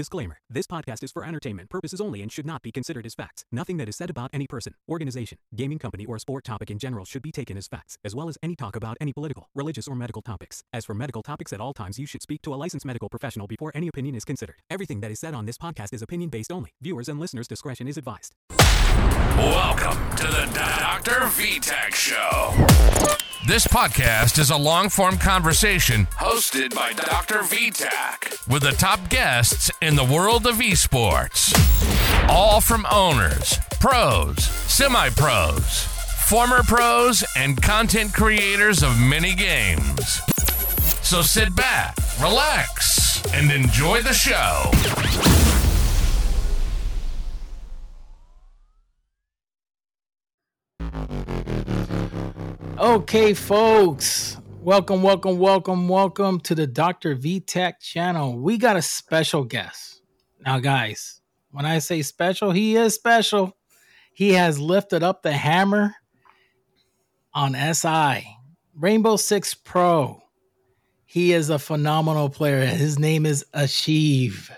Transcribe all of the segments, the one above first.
Disclaimer This podcast is for entertainment purposes only and should not be considered as facts. Nothing that is said about any person, organization, gaming company, or sport topic in general should be taken as facts, as well as any talk about any political, religious, or medical topics. As for medical topics at all times, you should speak to a licensed medical professional before any opinion is considered. Everything that is said on this podcast is opinion based only. Viewers and listeners' discretion is advised. Welcome to the Dr. Vtach Show. This podcast is a long form conversation hosted by Dr. Vtach with the top guests in the world of esports. All from owners, pros, semi pros, former pros, and content creators of many games. So sit back, relax, and enjoy the show. Okay, folks, welcome, welcome, welcome, welcome to the Dr. Vtach channel. We got a special guest. Now, guys, when I say special, he is special. He has lifted up the hammer on SI, Rainbow Six Pro. He is a phenomenal player. His name is Achieved.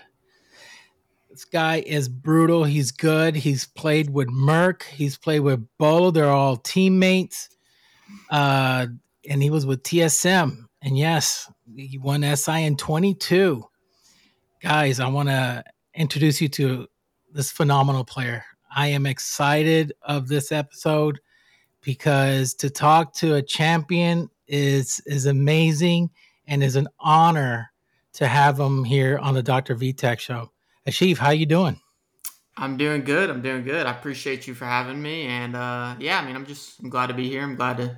This guy is brutal. He's good. He's played with Merc. He's played with Beaulo. They're all teammates uh, and he was with TSM. And yes, he won SI in 22. Guys, I want to introduce you to this phenomenal player. I am excited of this episode because to talk to a champion is is amazing and is an honor to have him here on the Dr. Vtach show. Achieved, how you doing? I'm doing good. I'm doing good. I appreciate you for having me. And uh, yeah, I mean, I'm just I'm glad to be here. I'm glad to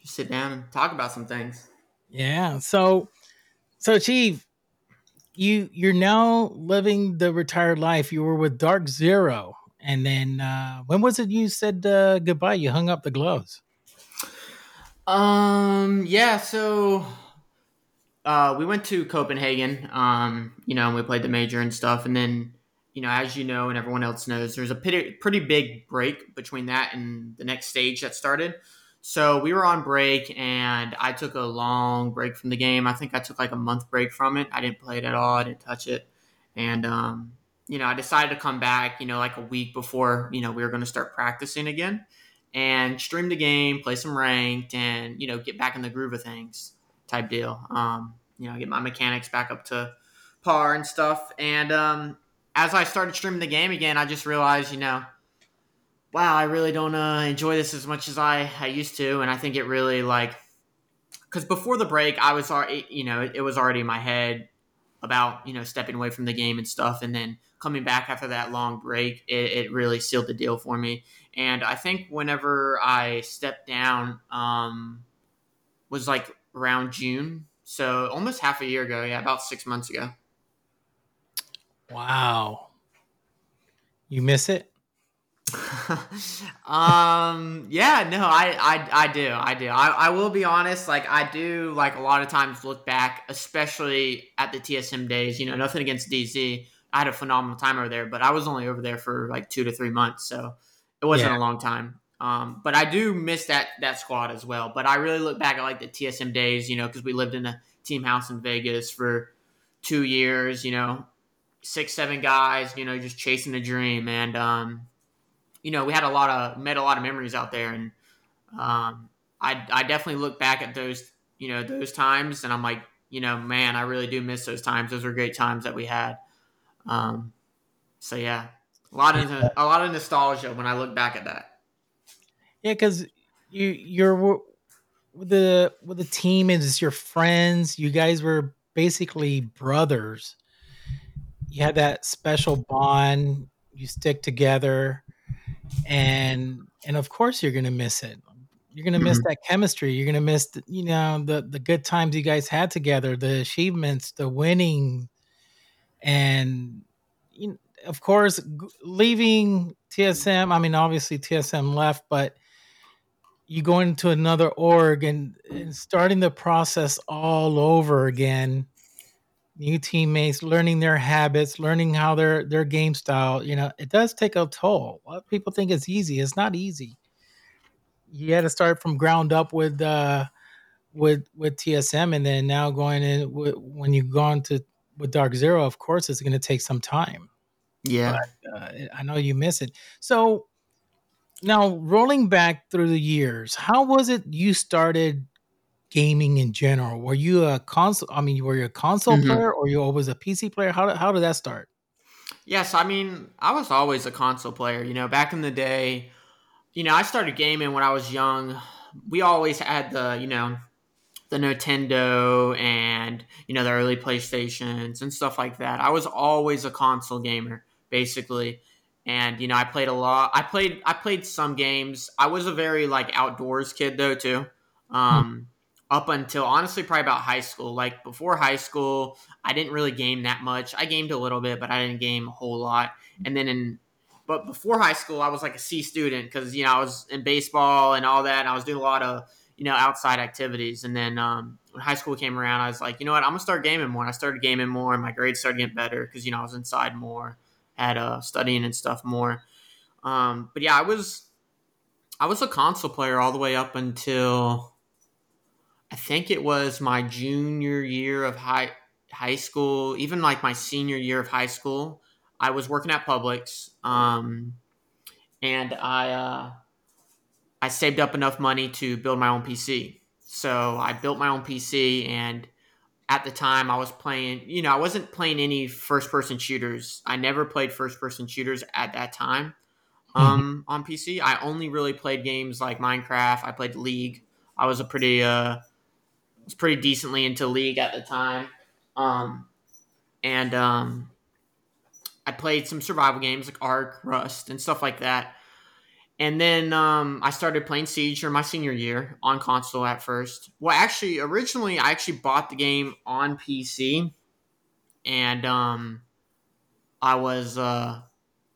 just sit down and talk about some things. Yeah. So, so Chief, you you're now living the retired life. You were with Dark Zero, and then uh, when was it you said uh, goodbye? You hung up the gloves. Um. Yeah. So. Uh, we went to Copenhagen, um, you know, and we played the major and stuff. And then, you know, as you know, and everyone else knows, there's a pretty, pretty big break between that and the next stage that started. So we were on break, and I took a long break from the game. I think I took like a month break from it. I didn't play it at all. I didn't touch it, and um, you know, I decided to come back. You know, like a week before you know we were going to start practicing again, and stream the game, play some ranked, and you know, get back in the groove of things, type deal. Um, you know, get my mechanics back up to par and stuff. And um, as I started streaming the game again, I just realized, you know wow, I really don't uh, enjoy this as much as I, I used to. And I think it really like, because before the break, I was already, you know, it, it, was already in my head about, you know, stepping away from the game and stuff. And then coming back after that long break, it, it really sealed the deal for me. And I think whenever I stepped down, um, was like around June. So almost half a year ago. Yeah, about six months ago. Wow. You miss it? um yeah no I, I i do i do I, I will be honest like i do like a lot of times look back especially at the tsm days you know nothing against dz i had a phenomenal time over there but i was only over there for like two to three months so it wasn't yeah. a long time um but i do miss that that squad as well but i really look back at like the tsm days you know because we lived in a team house in vegas for two years you know six seven guys you know just chasing a dream and um you know, we had a lot of made a lot of memories out there, and um, I I definitely look back at those you know those times, and I'm like, you know, man, I really do miss those times. Those were great times that we had. Um, so yeah, a lot of a lot of nostalgia when I look back at that. Yeah, because you you're with the with the team is your friends. You guys were basically brothers. You had that special bond. You stick together and and of course you're gonna miss it you're gonna miss mm-hmm. that chemistry you're gonna miss the, you know the the good times you guys had together the achievements the winning and you know, of course leaving tsm i mean obviously tsm left but you go into another org and, and starting the process all over again new teammates, learning their habits, learning how their their game style. You know, it does take a toll. A lot of people think it's easy. It's not easy. You had to start from ground up with uh, with with TSM, and then now going in with, when you've gone to with Dark Zero, of course, it's going to take some time. Yeah. But, uh, I know you miss it. So now, rolling back through the years, how was it you started gaming in general? Were you a console? I mean, were you a console Mhm. player, or you always a PC player? How did, how did that start? Yes, I mean, I was always a console player. You know, back in the day, you know, I started gaming when I was young. We always had the, you know, the Nintendo and, you know, the early PlayStations and stuff like that. I was always a console gamer, basically. And, you know, I played a lot. I played I played some games. I was a very like outdoors kid though too. Um up until honestly probably about high school. Like before high school, I didn't really game that much. I gamed a little bit, but I didn't game a whole lot. And then in but before high school, I was like a C student because you know I was in baseball and all that. And I was doing a lot of you know outside activities. And then um, when high school came around, I was like, you know what, I'm gonna start gaming more. And I started gaming more, and my grades started getting better because you know I was inside more, had uh, studying and stuff more. Um, but yeah, I was I was a console player all the way up until I think it was my junior year of high high school, even like my senior year of high school. I was working at Publix, um, and I uh, I saved up enough money to build my own PC. So I built my own PC, and at the time I was playing. You know, I wasn't playing any first person shooters. I never played first person shooters at that time um, on PC. I only really played games like Minecraft. I played League. I was a pretty uh, was pretty decently into League at the time, um, and um, I played some survival games like Ark, Rust, and stuff like that. And then um, I started playing Siege my senior year on console at first. Well, actually, originally I actually bought the game on PC, and um, I was uh,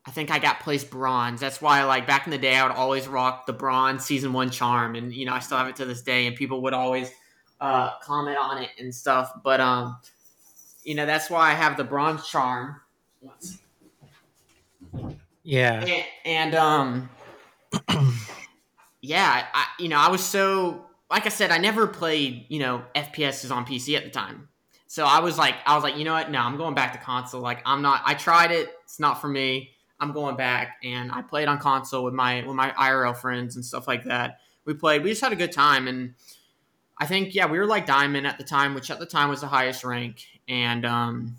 I think I got placed bronze. That's why, like back in the day, I would always rock the bronze season one charm, and you know I still have it to this day, and people would always uh, comment on it and stuff. But um, you know that's why I have the bronze charm. Yeah, And, and um, yeah, I you know I was so like I said, I never played you know FPSs on PC at the time. So I was like, I was like, you know what? No, I'm going back to console. Like, I'm not. I tried it. It's not for me. I'm going back, and I played on console with my with my IRL friends and stuff like that. We played. We just had a good time, and I think yeah, we were like diamond at the time, which at the time was the highest rank. And um,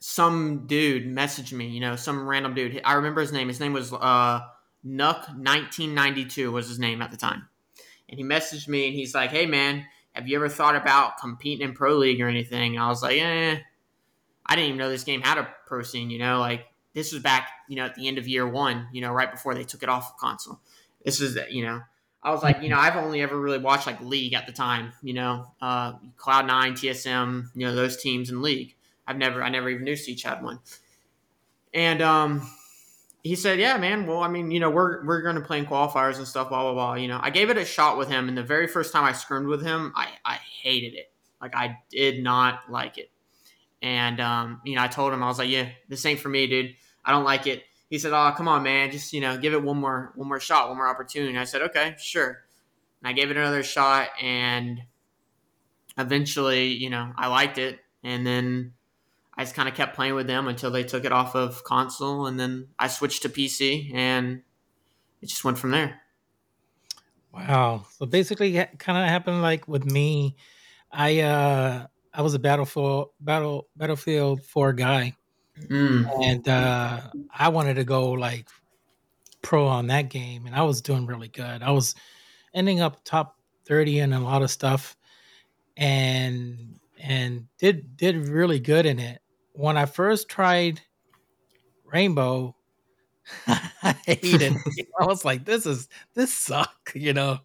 some dude messaged me. You know, some random dude. I remember his name. His name was uh, Nuck 1992 was his name at the time, and he messaged me, and he's like, "Hey man, have you ever thought about competing in pro league or anything?" And I was like, "Eh." I didn't even know this game had a pro scene. You know, like this was back, you know, at the end of year one, you know, right before they took it off of console. This is, you know, I was like, you know, I've only ever really watched like League at the time, you know, uh, Cloud Nine, TSM, you know, those teams in League. I've never, I never even knew Siege had one. And um, he said, yeah, man. Well, I mean, you know, we're we're going to play in qualifiers and stuff, blah blah blah. You know, I gave it a shot with him, and the very first time I scrimmed with him, I I hated it. Like I did not like it. And um, you know, I told him I was like, "Yeah, this ain't for me, dude. I don't like it." He said, "Oh, come on, man. Just you know, give it one more, one more shot, one more opportunity." I said, "Okay, sure." And I gave it another shot, and eventually, you know, I liked it, and then I just kind of kept playing with them until they took it off of console, and then I switched to PC, and it just went from there. Wow. So basically, kind of happened like with me. I uh I was a battlefield battle battlefield four guy, Mm. and uh I wanted to go like pro on that game, and I was doing really good. I was ending up top thirty in a lot of stuff, and and did did really good in it. When I first tried Rainbow, I hated. it. I was like, "This is this suck," you know.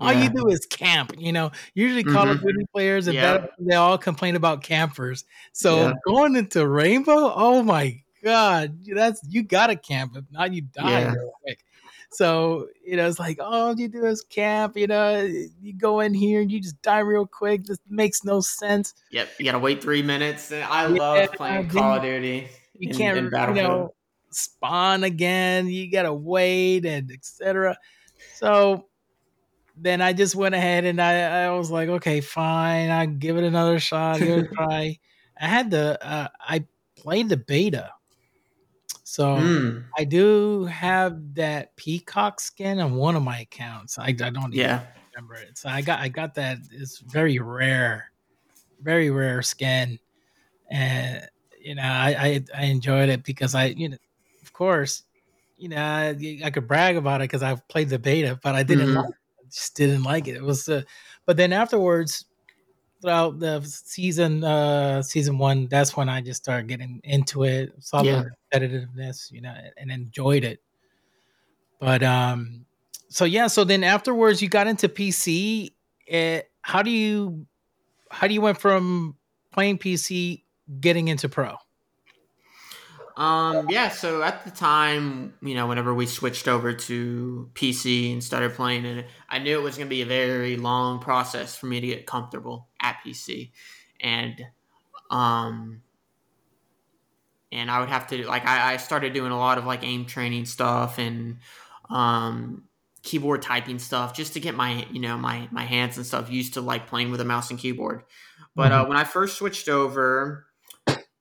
All Yeah. you do is camp, you know. Usually, Call of Mhm. Duty players and Yeah. They all complain about campers. So Yeah. going into Rainbow, oh my god, that's you gotta camp. If not, you die real quick. So you know, it's like oh, you do this camp. You know, you go in here and you just die real quick. This makes no sense. Yep, you gotta wait three minutes. I Yeah, love playing Call of Duty. You in- can't, in you know, spawn again. You gotta wait and etc. So then I just went ahead and I, I was like, okay, fine, I'll give it another shot, give it a try. I had the uh, I played the beta, so Mm, I do have that peacock skin on one of my accounts. I, I don't even yeah. remember it. So I got I got that. It's very rare, very rare skin, and you know I I, I enjoyed it because I you know of course you know I, I could brag about it because I've played the beta, but I didn't Mhm. like, just didn't like it. It was uh, but then afterwards throughout the season uh season one that's when i just started getting into it. Saw Yeah. the competitiveness you know and enjoyed it. But um so yeah so then afterwards you got into pc eh, how do you how do you went from playing pc getting into pro Um, yeah, so at the time, you know, whenever we switched over to PC and started playing it, I knew it was going to be a very long process for me to get comfortable at PC. And, um, and I would have to, like, I, I started doing a lot of like aim training stuff and, um, keyboard typing stuff just to get my, you know, my, my hands and stuff used to like playing with a mouse and keyboard. But, uh, when I first switched over,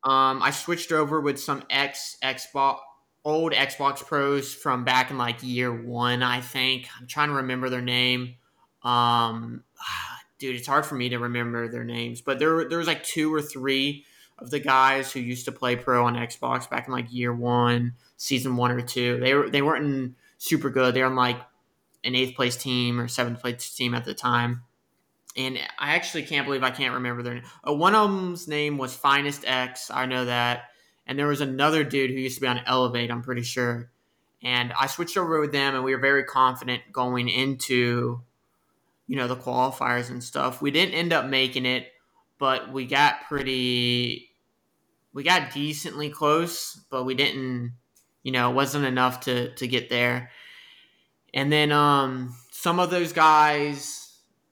um, I switched over with some X Xbox old Xbox Pros from back in like year one, I think. I'm trying to remember their name. Um, dude, it's hard for me to remember their names, but there there was like two or three of the guys who used to play pro on Xbox back in like year one, season one or two. They were they weren't super good. They were on like an eighth place team or seventh place team at the time and I actually can't believe I can't remember their name. Uh, one of them's name was Finest X. I know that. And there was another dude who used to be on Elevate, I'm pretty sure. And I switched over with them, and we were very confident going into, you know, the qualifiers and stuff. We didn't end up making it, but we got pretty, we got decently close, but we didn't, you know, it wasn't enough to to get there. And then um, some of those guys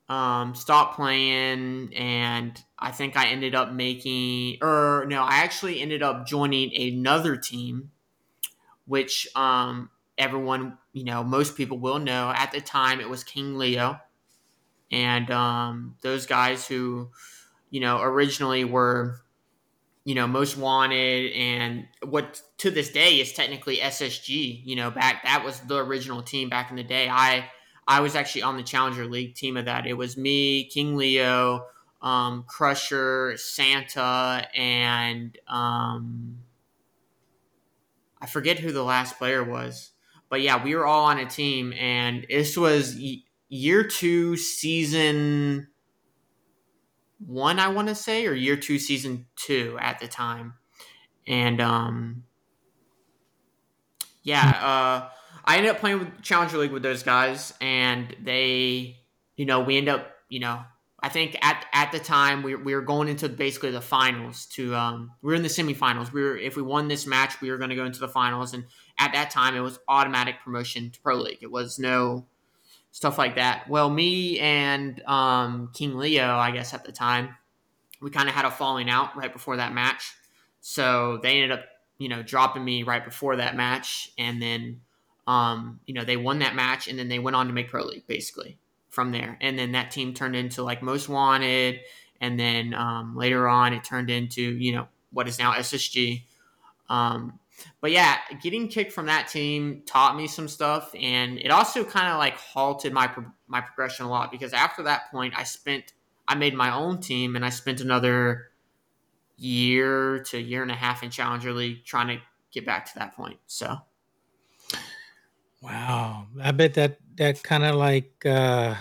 um, stopped playing, and I think I ended up making, or no, I actually ended up joining another team, which um, everyone, you know, most people will know. At the time, it was King Leo, and um, those guys who, you know, originally were, you know, most wanted, and what to this day is technically SSG. You know, back that was the original team back in the day. I I was actually on the Challenger League team of that. It was me, King Leo, um, Crusher, Santa, and um, I forget who the last player was. But yeah, we were all on a team, and this was year two, season one, I want to say, or year two, season two at the time. And um, yeah, uh, I ended up playing with Challenger League with those guys, and they, you know, we end up, you know, I think at at the time we, we were going into basically the finals. To um, we were in the semifinals. We were if we won this match, we were going to go into the finals, and at that time it was automatic promotion to pro league. It was no stuff like that. Well, me and um, King Leo, I guess at the time, we kind of had a falling out right before that match. So they ended up, you know, dropping me right before that match, and then um, you know, they won that match and then they went on to make Pro League basically from there. And then that team turned into like Most Wanted. And then um, later on, it turned into, you know, what is now SSG. Um, but yeah, getting kicked from that team taught me some stuff. And it also kind of like halted my, pro- my progression a lot because after that point, I spent, I made my own team and I spent another year to year and a half in Challenger League trying to get back to that point. So. Wow, I bet that that kind of like uh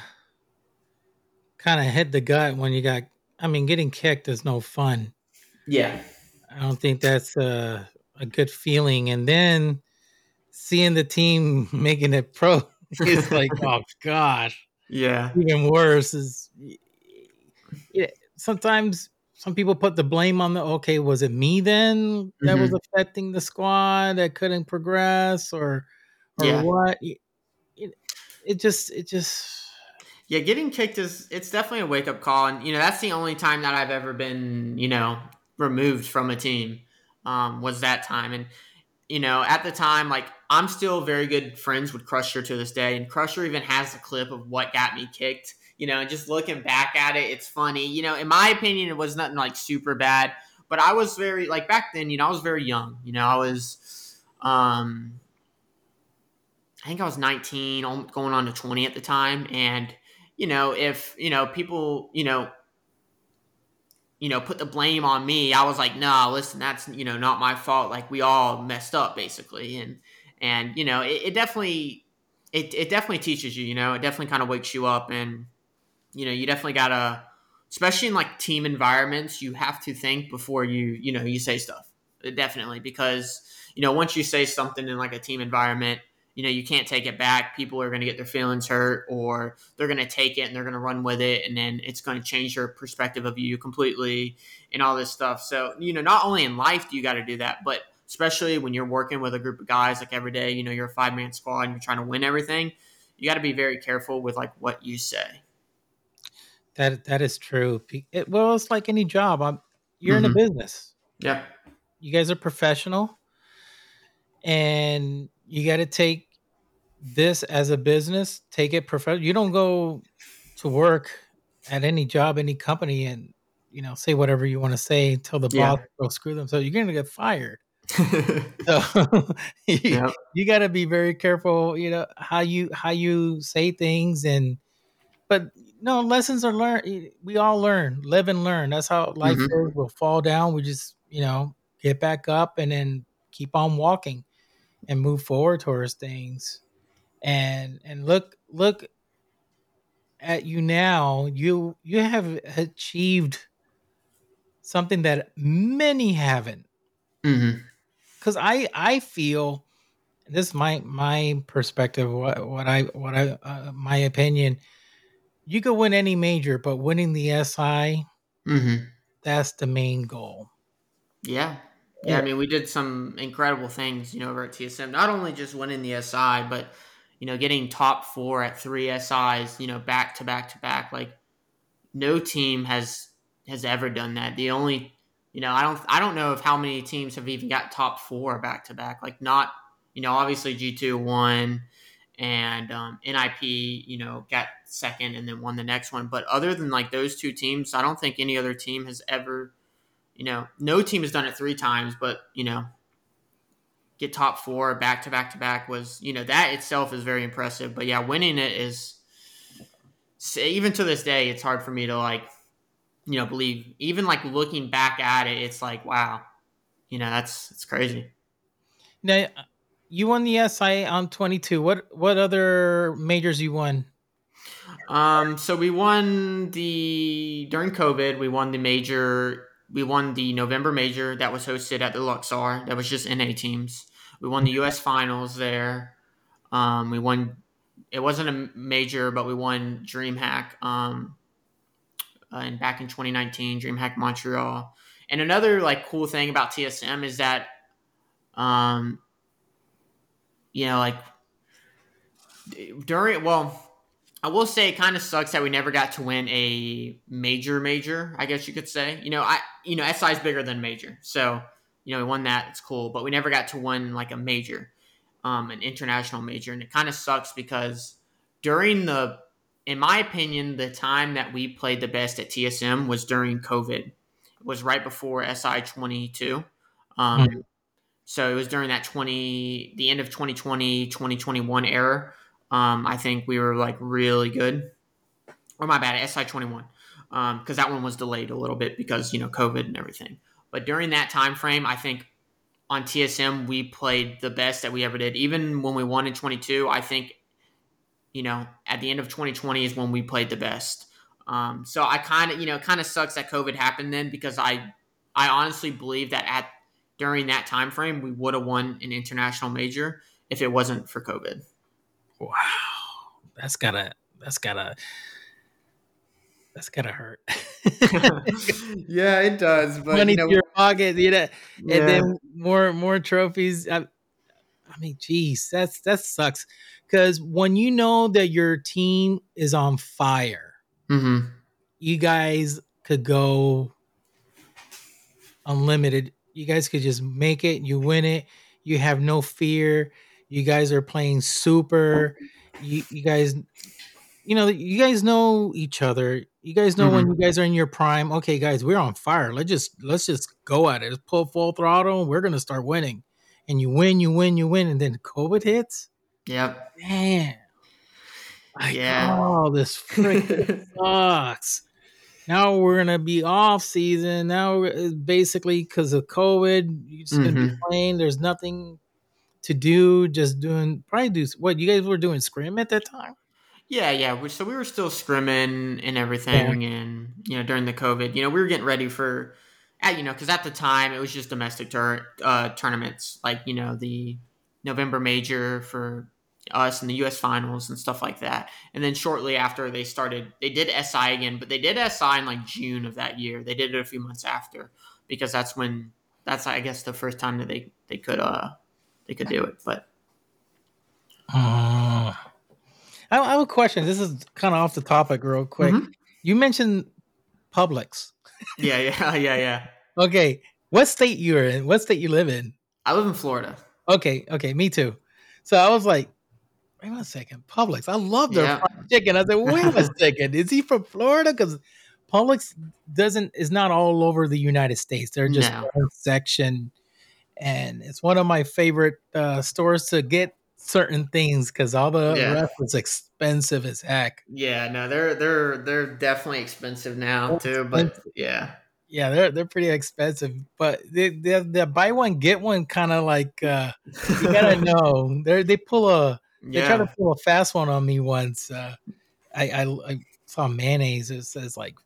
kind of hit the gut when you got. I mean, getting kicked is no fun. Yeah. I don't think that's a a good feeling. And then seeing the team making it pro is like, oh gosh, Yeah. even worse. Is yeah, sometimes some people put the blame on the okay. Was it me then that was affecting the squad that couldn't progress, or or Yeah. what? It, it, just it just Yeah, getting kicked is it's definitely a wake up call, and you know that's the only time that I've ever been you know removed from a team um, was that time, and you know at the time like I'm still very good friends with Crusher to this day, and Crusher even has a clip of what got me kicked. You know, and just looking back at it, it's funny. You know, in my opinion, it was nothing like super bad, But I was very like back then, you know, I was very young. You know, I was, um, I think I was 19, going on to 20 at the time, and you know, if you know people, you know, you know, put the blame on me, I was like, no, listen, that's you know not my fault. Like we all messed up basically, and and you know, it, it definitely, it it definitely teaches you. You know, it definitely kind of wakes you up, and you know, you definitely gotta, especially in like team environments, you have to think before you you know you say stuff. Definitely because you know once you say something in like a team environment you know you can't take it back. People are going to get their feelings hurt or they're going to take it and they're going to run with it and then it's going to change their perspective of you completely and all this stuff. So you know not only in life do you got to do that but especially when you're working with a group of guys like every day you know you're a five man squad and you're trying to win everything you got to be very careful with like what you say. That that is true. It, well it's like any job I'm, you're mm-hmm. in a mm-hmm. business. Yeah. You guys are professional and you got to take this as a business, take it professional. You don't go to work at any job, any company, and you know say whatever you want to say until the yeah. boss will screw them. So you're going to get fired. so you, you got to be very careful. You know how you how you say things, and but no lessons are learned. We all learn, live and learn. That's how life mm-hmm. is. We'll fall down. We just you know get back up and then keep on walking and move forward towards things. And and look look at you now. You you have achieved something that many haven't. Because mm-hmm. i i feel this is my my perspective what what i what i uh, my opinion you could win any major but winning the si mm-hmm. that's the main goal. Yeah yeah, I mean, we did some incredible things, you know, over at TSM. Not only just winning the SI, but you know, getting top four at three SIs, you know, back to back to back. Like, no team has has ever done that. The only, you know, I don't I don't know of how many teams have even got top four back to back. Like, not, you know, obviously G two won, and um, NIP, you know, got second and then won the next one. But other than like those two teams, I don't think any other team has ever you know, no team has done it three times, but you know, get top four back to back to back was, you know, that itself is very impressive. But yeah, winning it is even to this day, it's hard for me to like, you know, believe. Even like looking back at it, it's like, wow, you know, that's it's crazy. Now, you won the SI on twenty two. What what other majors you won? Um, so we won the during COVID, we won the major we won the November major that was hosted at the Luxor. That was just NA teams. We won the U.S. finals there. Um, we won. It wasn't a major, but we won DreamHack. Um, uh, and back in 2019, DreamHack Montreal. And another like cool thing about TSM is that, um, you know, like during well, I will say it kind of sucks that we never got to win a major major, I guess you could say. You know, I you know, SI is bigger than major. So, you know, we won that, it's cool, but we never got to win like a major, um, an international major. And it kind of sucks because during the in my opinion, the time that we played the best at TSM was during COVID. It was right before SI twenty two. Um, mm-hmm. So it was during that 20, the end of 2020, 2021 era. Um, I think we were like really good. Or my bad, SI 21. Because um, that one was delayed a little bit because, you know, COVID and everything. But during that time frame, I think on TSM, we played the best that we ever did. Even when we won in 22, I think, you know, at the end of 2020 is when we played the best. Um, so I kind of, you know, kind of sucks that COVID happened then because I, I honestly believe that at during that time frame we would have won an international major if it wasn't for COVID. Wow, that's gotta that's gotta that's gotta hurt. yeah, it does. But money you know, your pocket, you know, yeah. and then more more trophies. I, I mean, geez, that's that sucks. Because when you know that your team is on fire, mm-hmm. you guys could go unlimited. You guys could just make it. You win it. You have no fear. You guys are playing super. You, you guys you know, you guys know each other. You guys know when Mhm. you guys are in your prime. Okay, guys, we're on fire. Let's just let's just go at it. Let's pull full throttle. And we're gonna start winning. And you win, you win, you win, and then COVID hits. Yep. Man, like, Yeah. oh, this freaking sucks. Now we're gonna be off season. Now basically because of COVID, you're just gonna be Mhm. playing. There's nothing to do. Just doing probably do what you guys were doing scrim at that time. Yeah, yeah. So we were still scrimming and everything, and you know during the COVID, you know we were getting ready for, at you know because at the time it was just domestic tour, uh, tournaments like you know the November major for us and the U.S. finals and stuff like that. And then shortly after they started, they did SI again, but they did SI in like June of that year. They did it a few months after because that's when that's I guess the first time that they they could uh they could do it. But Uh, I, I have a question. This is kind of off the topic, real quick. Mhm. You mentioned Publix. yeah, yeah, yeah, yeah. Okay, what state you're in? What state you live in? I live in Florida. Okay, okay, me too. So I was like, wait a second, Publix. I love their Yeah. chicken. I said, wait a second, is he from Florida? Because Publix doesn't is not all over the United States. They're just No. one section, and it's one of my favorite uh, stores to get certain things because all the Yeah. rest is expensive as heck. Yeah, no, they're they're they're definitely expensive now too. But yeah, Yeah, they're they're pretty expensive, but they they the buy one get one kind of like uh, you gotta know they they pull a they yeah, tried to pull a fast one on me once. Uh, I, I I saw mayonnaise. It says like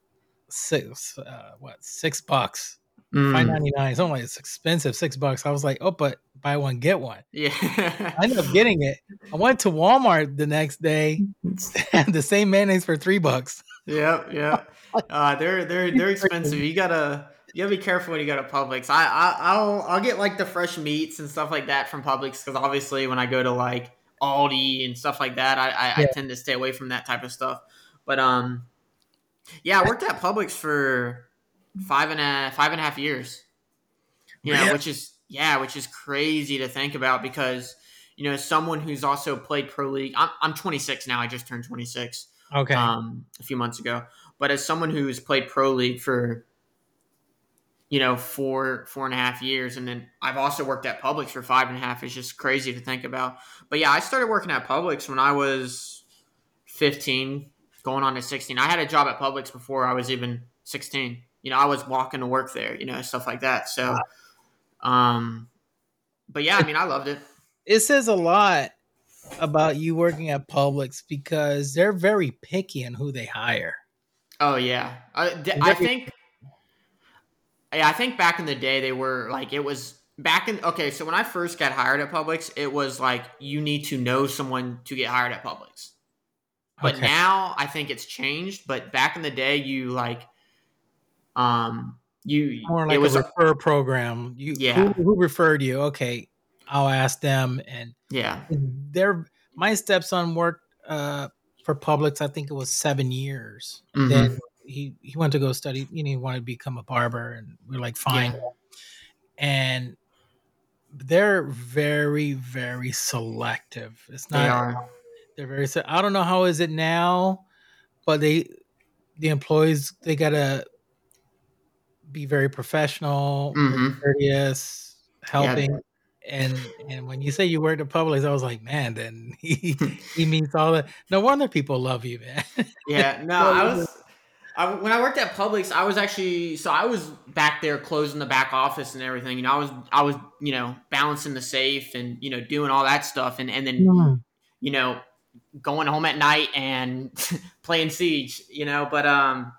six uh, what six bucks Mm, five ninety nine. It's only it's expensive six bucks. I was like, oh, but buy one get one. yeah, I ended up getting it. I went to Walmart the next day, had the same mayonnaise for three bucks. yeah, yeah. Uh, they're they're they're expensive. You gotta you gotta be careful when you go to Publix. I, I I'll I'll get like the fresh meats and stuff like that from Publix because obviously when I go to like Aldi and stuff like that, I I, I tend to stay away from that type of stuff. But um, yeah, I worked at Publix for five and a five and a half years. You know, Really? which is yeah, which is crazy to think about because you know, someone who's also played pro league. I'm I'm 26 now. I just turned 26 Okay, um, a few months ago. But as someone who's played pro league for you know four four and a half years, and then I've also worked at Publix for five and a half, it's just crazy to think about. But yeah, I started working at Publix when I was 15, going on to 16. I had a job at Publix before I was even 16. You know, I was walking to work there, you know, stuff like that. So, um, but yeah, I mean, I loved it. it says a lot about you working at Publix because they're very picky on who they hire. Oh yeah, I, d- And I think. Yeah, I think back in the day they were like it was back in. Okay, so when I first got hired at Publix, it was like you need to know someone to get hired at Publix. But Okay. now I think it's changed. But back in the day, you like, um, you more like it was a refer program. You Yeah. who, who referred you? Okay, I'll ask them. And yeah, their my stepson worked uh, for Publix. I think it was seven years. Mhm. Then he he went to go study. You know, he wanted to become a barber, and we are like, fine. And they're very very selective. It's not. they are. They're very. I don't know how is it now, but they, the employees, they gotta be very professional, Mhm. courteous, helping. And and when you say you work at Publix, I was like, man, then he he meets all that. No wonder people love you, man. Yeah, no, I was. I, when I worked at Publix, I was actually so I was back there closing the back office and everything. You know, I was I was you know balancing the safe and you know doing all that stuff, and and then you know going home at night and playing Siege. You know, but um,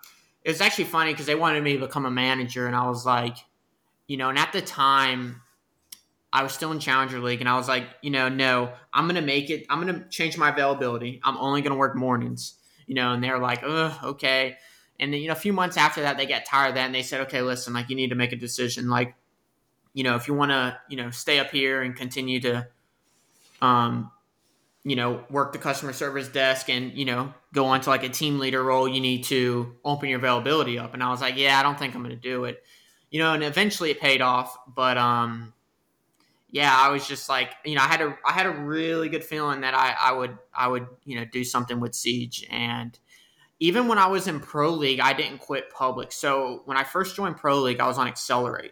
it was actually funny because they wanted me to become a manager, and I was like, you know, and at the time. I was still in Challenger League, and I was like, you know, no, I'm gonna make it. I'm gonna change my availability. I'm only gonna work mornings, you know. And they're like, ugh, okay. And then, you know, a few months after that, they got tired of that, and they said, okay, listen, like, you need to make a decision. Like, you know, if you want to, you know, stay up here and continue to, um, you know, work the customer service desk and you know go on to like a team leader role, you need to open your availability up. And I was like, yeah, I don't think I'm gonna do it, you know. And eventually, it paid off, but um yeah, I was just like, you know, I had a I had a really good feeling that I I would I would you know do something with Siege and even when I was in Pro League, I didn't quit Publix. So when I first joined Pro League, I was on Excelerate,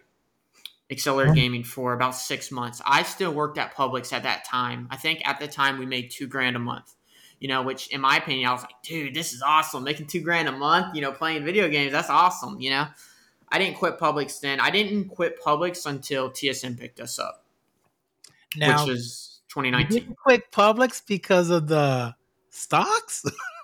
Excelerate Gaming for about six months. I still worked at Publix at that time. I think at the time we made two grand a month. You know, which in my opinion, I was like, dude, this is awesome. Making two grand a month, you know, playing video games, that's awesome. You know, I didn't quit Publix then. I didn't quit Publix until TSM picked us up, Now, which was you 2019. didn't quit Publix because of the stocks.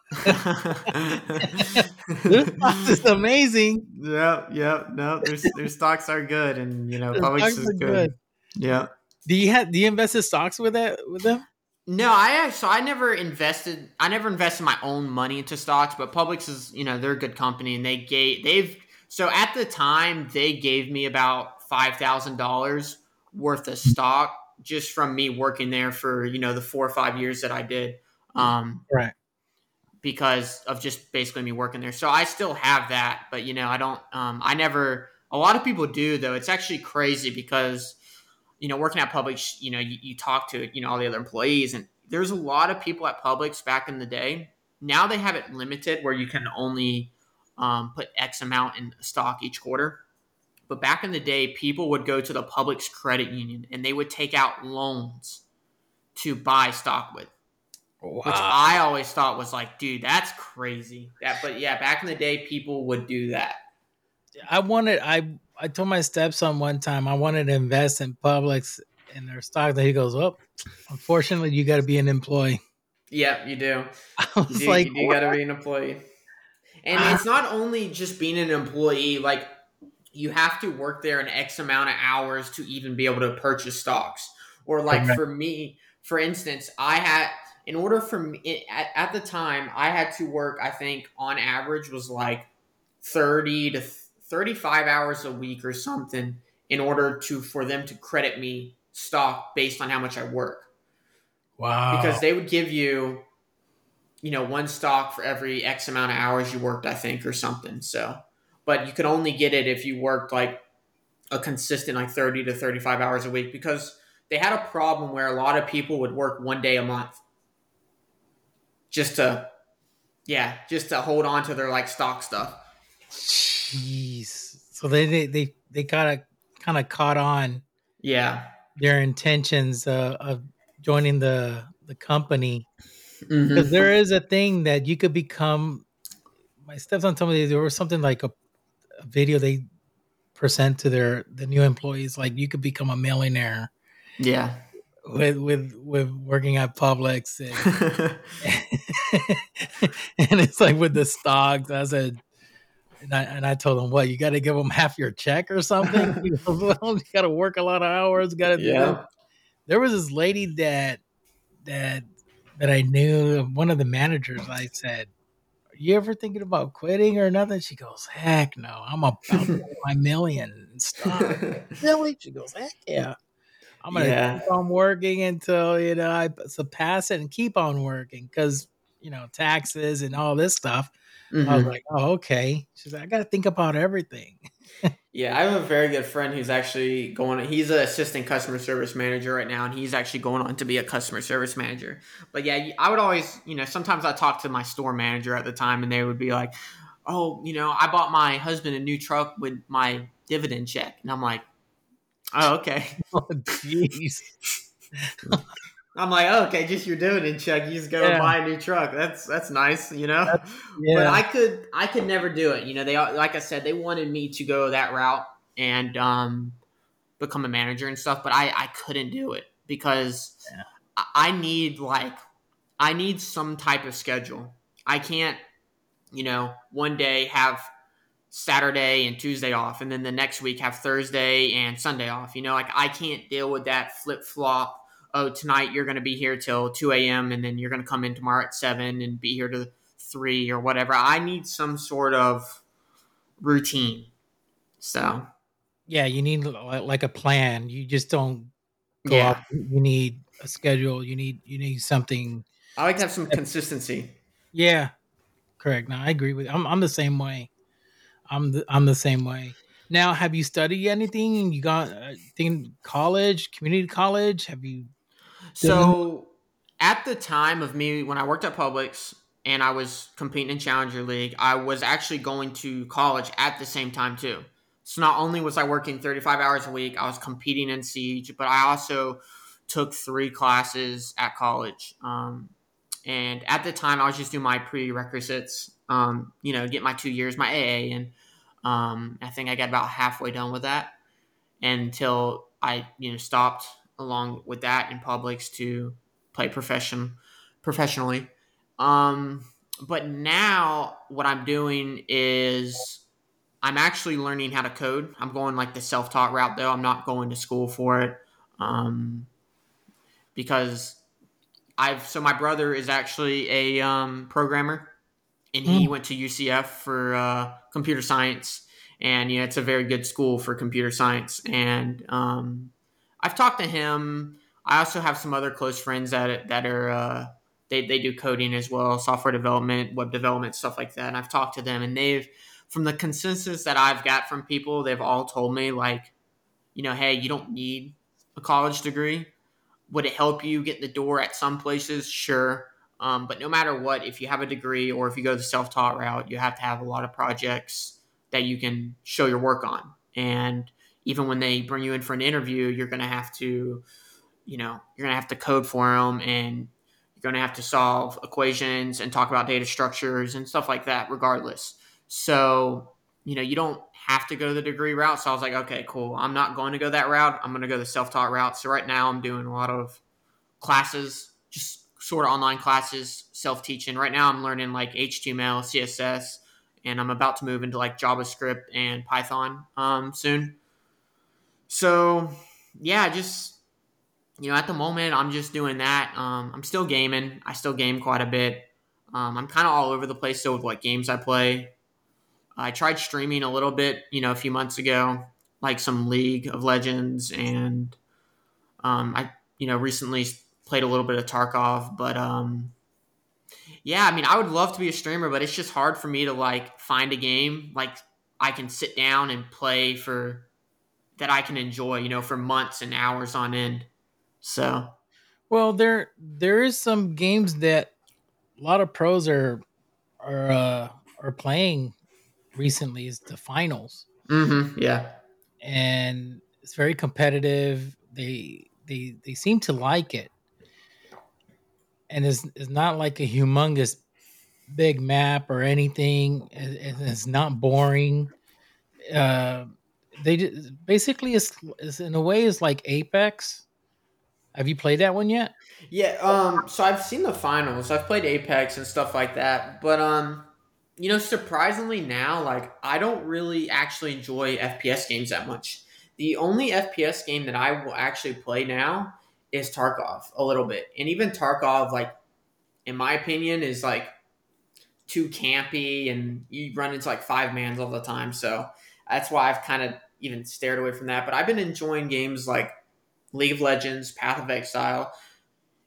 Their stocks is amazing. Yep, yep. No, their, their stocks are good, and you know, Their Publix is good. good. Yeah. Do you have do you invest in stocks with that with them? No, I so I never invested. I never invested my own money into stocks, but Publix is you know they're a good company, and they gave they've so at the time they gave me about five thousand dollars worth of stock just from me working there for you know the four or five years that I did. Um, Right. Because of just basically me working there. So I still have that, but you know, I don't um I never a lot of people do though. It's actually crazy because you know, working at Publix, you know, you, you talk to, you know, all the other employees and there's a lot of people at Publix back in the day. Now they have it limited where you can only um, put X amount in stock each quarter. But back in the day, people would go to the Publix credit union and they would take out loans to buy stock with which I always thought was like, dude, that's crazy. That, but yeah, back in the day, people would do that. I wanted I I told my stepson one time I wanted to invest in Publix in their stock. That he goes, "Well, unfortunately, you got to be an employee." Yeah, you do. I You was do, like, you do got to be an employee. And Ah. it's not only just being an employee, like you have to work there an X amount of hours to even be able to purchase stocks. Or like Correct. for me, for instance, I had in order for me at, at the time, I had to work. I think on average was like thirty to thirty-five hours a week or something in order to for them to credit me stock based on how much I work "Wow!" because they would give you you know one stock for every x amount of hours you worked i think or something so but you could only get it if you worked like a consistent like 30 to 35 hours a week because they had a problem where a lot of people would work one day a month just to yeah just to hold on to their like stock stuff Jeez. So they they they, they kind of kind of caught on yeah their intentions uh, of joining the the company Mhm. because there is a thing that you could become. My stepson told me there was something like a, a video they present to their the new employees like you could become a millionaire yeah with with with working at Publix and, and it's like with the stocks. I said, and I, and I told him, what you got to give them half your check or something. He goes, well, you got to work a lot of hours. Got to Yeah. There was this lady that that that I knew, one of the managers. I said, "Are you ever thinking about quitting or nothing?" She goes, "Heck no, I'm about my million stock." really? She goes, "Heck yeah." I'm gonna Yeah. keep on working until you know I surpass it and keep on working because you know taxes and all this stuff. I was Mhm. like, oh okay. She's like, I got to think about everything. Yeah, I have a very good friend who's actually going. He's an assistant customer service manager right now, and he's actually going on to be a customer service manager. But yeah, I would always, you know, sometimes I talk to my store manager at the time, and they would be like, "Oh, you know, I bought my husband a new truck with my dividend check," and I'm like, "Oh, okay." oh jeez. I'm like, oh, "Okay, just your dividend check. You just go Yeah. buy a new truck. That's that's nice, you know." But Yeah. I could I could never do it. You know, they like I said, they wanted me to go that route and um, become a manager and stuff, but I I couldn't do it because Yeah. I, I need like I need some type of schedule. I can't, you know, one day have Saturday and Tuesday off, and then the next week have Thursday and Sunday off. You know, like I can't deal with that flip flop. Oh, tonight you're going to be here till two a.m. and then you're going to come in tomorrow at seven and be here to three or whatever. I need some sort of routine. So yeah, you need like a plan. You just don't go yeah, off. You need a schedule. You need you need something. I like to have some consistency. Yeah, correct. Now I agree with. I'm I'm the same way. I'm the I'm the same way. Now, have you studied anything? You got uh, college, community college? Have you? So, at the time of me when I worked at Publix and I was competing in Challenger League, I was actually going to college at the same time too. So not only was I working 35 hours a week, I was competing in Siege, but I also took three classes at college. Um, and at the time, I was just doing my prerequisites, um, you know, get my two years, my AA, and um, I think I got about halfway done with that until I, you know, stopped along with that in Publix to play profession professionally. Um, but now what I'm doing is I'm actually learning how to code. I'm going like the self taught route though. I'm not going to school for it. Um, because I've so my brother is actually a um, programmer, and he mm. went to UCF for uh, computer science, and yeah, it's a very good school for computer science. And um, I've talked to him. I also have some other close friends that that are uh, they they do coding as well, software development, web development, stuff like that. And I've talked to them, and they've from the consensus that I've got from people, they've all told me like, you know, hey, you don't need a college degree would it help you get the door at some places? Sure. Um, but no matter what, if you have a degree or if you go the self taught route, you have to have a lot of projects that you can show your work on. And even when they bring you in for an interview, you're going to have to, you know, you're going to have to code for them and you're going to have to solve equations and talk about data structures and stuff like that, regardless. So, you know, you don't have to go the degree route. So I was like, okay, cool. I'm not going to go that route. I'm going to go the self taught route. So right now I'm doing a lot of classes, just sort of online classes, self teaching. Right now I'm learning like HTML, CSS, and I'm about to move into like JavaScript and Python um, soon. So yeah, just you know, at the moment I'm just doing that. Um, I'm still gaming. I still game quite a bit. Um, I'm kind of all over the place still with what games I play. I tried streaming a little bit, you know, a few months ago, like some League of Legends, and um, I, you know, recently played a little bit of Tarkov. But um, yeah, I mean, I would love to be a streamer, but it's just hard for me to like find a game like I can sit down and play for that I can enjoy, you know, for months and hours on end. So, well, there there is some games that a lot of pros are are uh, are playing recently is the finals. Mm-hmm. Yeah, and it's very competitive. They they they seem to like it, and it's it's not like a humongous big map or anything. It, it's not boring. Uh, they just, basically is is in a way is like Apex. Have you played that one yet? Yeah, um, so I've seen the finals. I've played Apex and stuff like that, but um, you know, surprisingly now, like I don't really actually enjoy FPS games that much. The only FPS game that I will actually play now is Tarkov a little bit. And even Tarkov, like, in my opinion, is like too campy and you run into like five mans all the time. So that's why I've kind of even stared away from that. But I've been enjoying games like League of Legends, Path of Exile.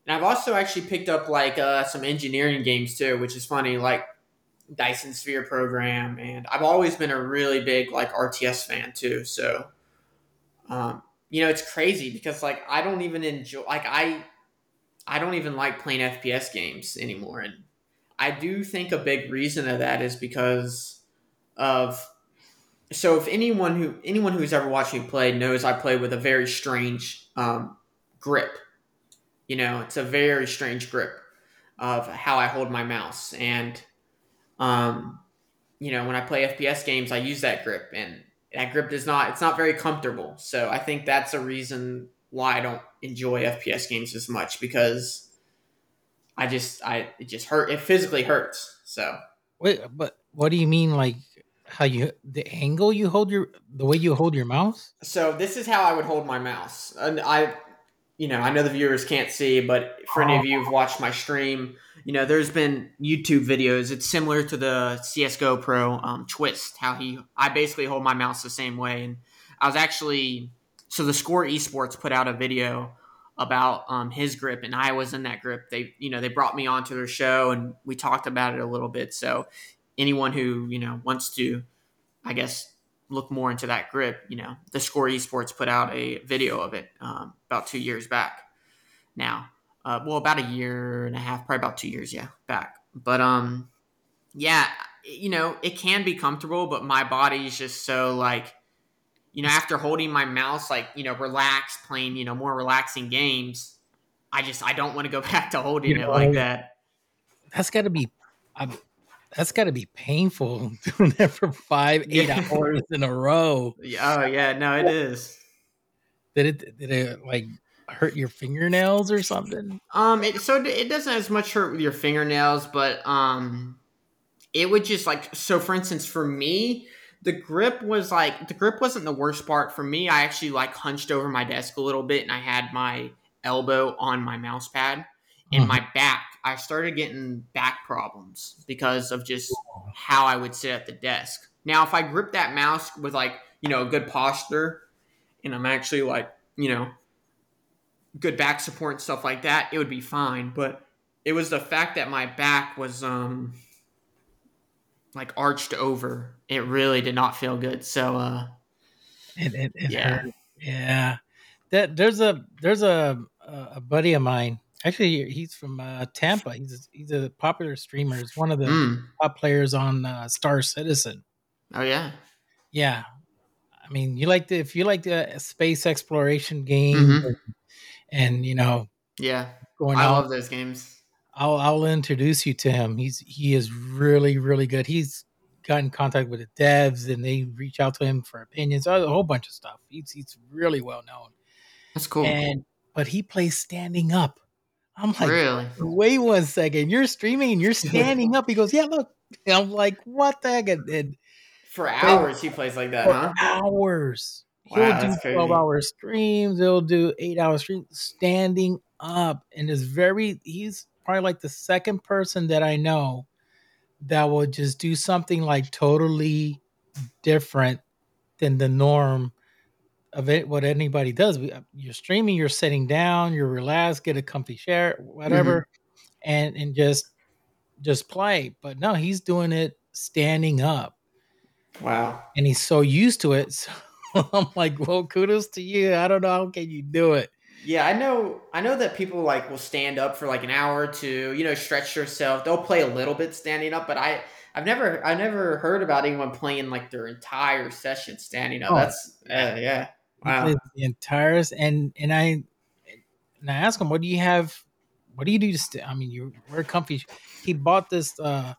And I've also actually picked up like uh, some engineering games too, which is funny. Like Dyson Sphere program, and I've always been a really big like RTS fan too. So, um, you know, it's crazy because like I don't even enjoy like I I don't even like playing FPS games anymore, and I do think a big reason of that is because of so if anyone who anyone who's ever watched me play knows I play with a very strange um, grip. You know, it's a very strange grip of how I hold my mouse. And um, you know, when I play FPS games, I use that grip, and that grip does not. It's not very comfortable. So I think that's a reason why I don't enjoy FPS games as much because I just I it just hurt. It physically hurts. So wait, but what do you mean like? How you the angle you hold your the way you hold your mouse? So this is how I would hold my mouse, and I, you know, I know the viewers can't see, but for any of you who've watched my stream, you know, there's been YouTube videos. It's similar to the CS:GO Pro um, Twistzz. How he, I basically hold my mouse the same way. And I was actually, so the Score Esports put out a video about um, his grip, and I was in that grip. They, you know, they brought me onto their show, and we talked about it a little bit. So anyone who you know wants to, I guess, look more into that grip, you know, the Score Esports put out a video of it um, about two years back. Now, uh, well, about a year and a half, probably about two years, yeah, back. But um, yeah, you know, it can be comfortable, but my body is just so like, you know, after holding my mouse, like you know, relaxed, playing, you know, more relaxing games. I just I don't want to go back to holding you it like that. That's got to be. Um, that's got to be painful doing that for five, eight yeah. hours in a row. Oh yeah, no, it is. Did it? Did it like hurt your fingernails or something? Um, it, so it doesn't as much hurt with your fingernails, but um, it would just like so. For instance, for me, the grip was like the grip wasn't the worst part for me. I actually like hunched over my desk a little bit, and I had my elbow on my mouse pad and mm-hmm. my back. I started getting back problems because of just how I would sit at the desk. Now, if I grip that mouse with like you know a good posture, and I'm actually like you know good back support and stuff like that, it would be fine. But it was the fact that my back was um like arched over. It really did not feel good. So uh it, it, it yeah. Hurt. Yeah. That there's a there's a a buddy of mine. Actually, he's from uh, Tampa. He's a, he's a popular streamer. He's one of the mm. top players on uh, Star Citizen. Oh yeah, yeah. I mean, you like the if you like the space exploration game, mm-hmm and you know, yeah, going. I out, love those games. I'll I'll introduce you to him. He's he is really really good. He's got in contact with the devs and they reach out to him for opinions, a whole bunch of stuff. He's he's really well known. That's cool. And but he plays standing up. I'm like, really? Wait one second. You're streaming you're standing up. He goes, Yeah, look. And I'm like, what the heck? And, and for hours he plays like that, huh? Hours. He'll do 12 hour streams. He'll do eight hour streams standing up. And is very, he's probably like the second person that I know that will just do something like totally different than the norm of it, what anybody does. You're streaming, you're sitting down, you're relaxed, get a comfy chair, whatever, mm-hmm. and and just just play. But no, he's doing it standing up. Wow. And he's so used to it. So I'm like, well, kudos to you. I don't know how can you do it. Yeah, I know. I know that people like will stand up for like an hour or two. You know, stretch yourself. They'll play a little bit standing up, but I, I've never, I never heard about anyone playing like their entire session standing up. Oh, That's, uh, yeah, wow. The entire and and I, and I ask him, what do you have? What do you do to? St-? I mean, you wear comfy. He bought this. uh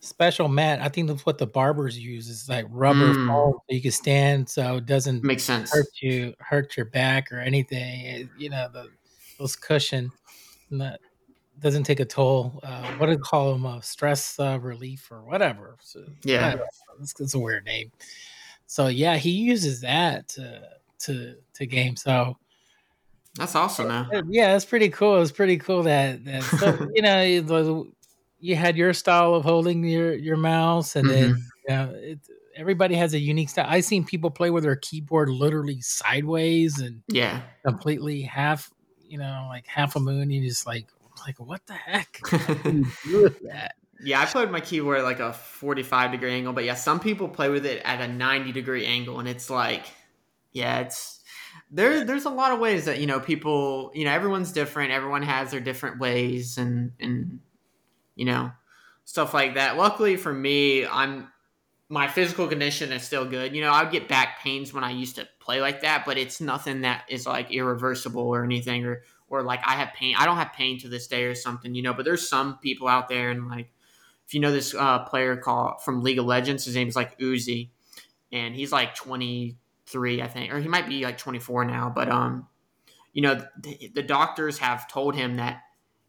special mat. I think that's what the barbers use. Is like rubber mm. foam so you can stand, so it doesn't make sense hurt you hurt your back or anything. It, you know the those cushion that doesn't take a toll. Uh, what do you call them? Uh, stress uh, relief or whatever. So, yeah, it's, it's, a weird name. So yeah, he uses that to to to game. So. That's awesome, man. Yeah, it's pretty cool. It's pretty cool that that so, you know you had your style of holding your your mouse, and mm-hmm. then yeah, it, everybody has a unique style. I've seen people play with their keyboard literally sideways and yeah, completely half, you know, like half a moon. You just like like what the heck? that? Yeah, I play with my keyboard at like a 45 degree angle, but yeah, some people play with it at a 90 degree angle, and it's like, yeah, it's there. There's a lot of ways that you know people, you know, everyone's different. Everyone has their different ways, and and you know, stuff like that. Luckily for me, I'm my physical condition is still good. You know, I get back pains when I used to play like that, but it's nothing that is like irreversible or anything or or like I have pain. I don't have pain to this day or something, you know, but there's some people out there and like if you know this uh, player called from League of Legends, his name is like Uzi and he's like 23, I think, or he might be like 24 now, but um you know, the, the doctors have told him that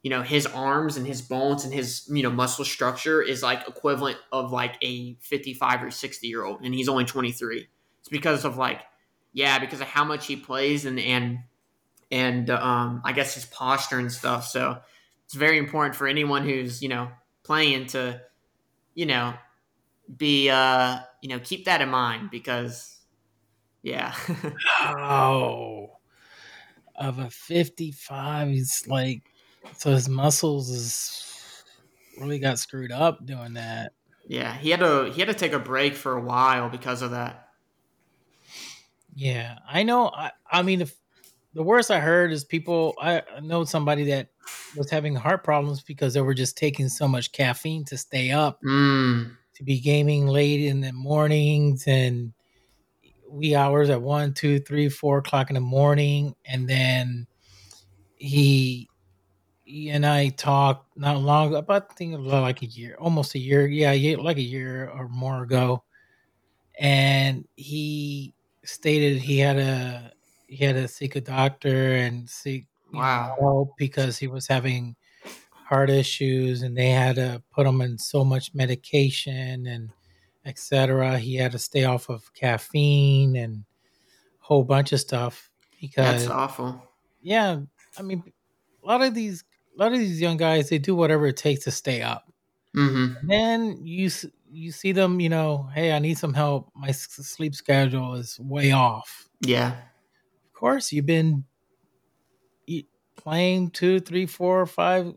you know his arms and his bones and his you know muscle structure is like equivalent of like a 55 or 60 year old and he's only 23 it's because of like yeah because of how much he plays and and and um i guess his posture and stuff. So it's very important for anyone who's you know playing to you know be uh you know keep that in mind because yeah. Oh of a 55 he's like so his muscles is really got screwed up doing that. Yeah, he had to he had to take a break for a while because of that. Yeah, I know. I, I mean, if the worst I heard is people. I know somebody that was having heart problems because they were just taking so much caffeine to stay up, Mm. to be gaming late in the mornings and wee hours at one, two, three, four o'clock in the morning, and then he, he and I talked not long about I think like a year, almost a year, yeah, like a year or more ago, and he stated he had a he had to seek a doctor and seek know, Wow. help because he was having heart issues and they had to put him in so much medication and etc. He had to stay off of caffeine and a whole bunch of stuff because That's awful. yeah, I mean a lot of these a lot of these young guys they do whatever it takes to stay up. Mm-hmm. Then you you see them, you know, hey, I need some help. My sleep schedule is way off. Yeah. Of course, you've been playing two, three, four, five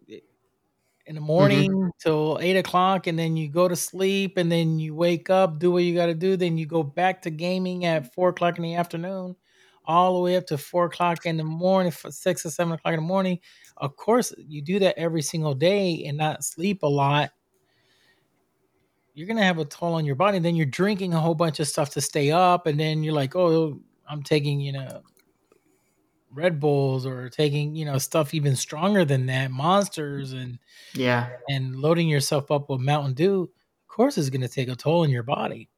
in the morning till eight o'clock, and then you go to sleep, and then you wake up, do what you got to do, then you go back to gaming at four o'clock in the afternoon, all the way up to four o'clock in the morning, f- six or seven o'clock in the morning. Of course, you do that every single day and not sleep a lot. You're gonna have a toll on your body. Then you're drinking a whole bunch of stuff to stay up, and then you're like, "Oh, I'm taking you know Red Bulls or taking you know stuff even stronger than that, monsters and Yeah. and loading yourself up with Mountain Dew, of course, is going to take a toll on your body.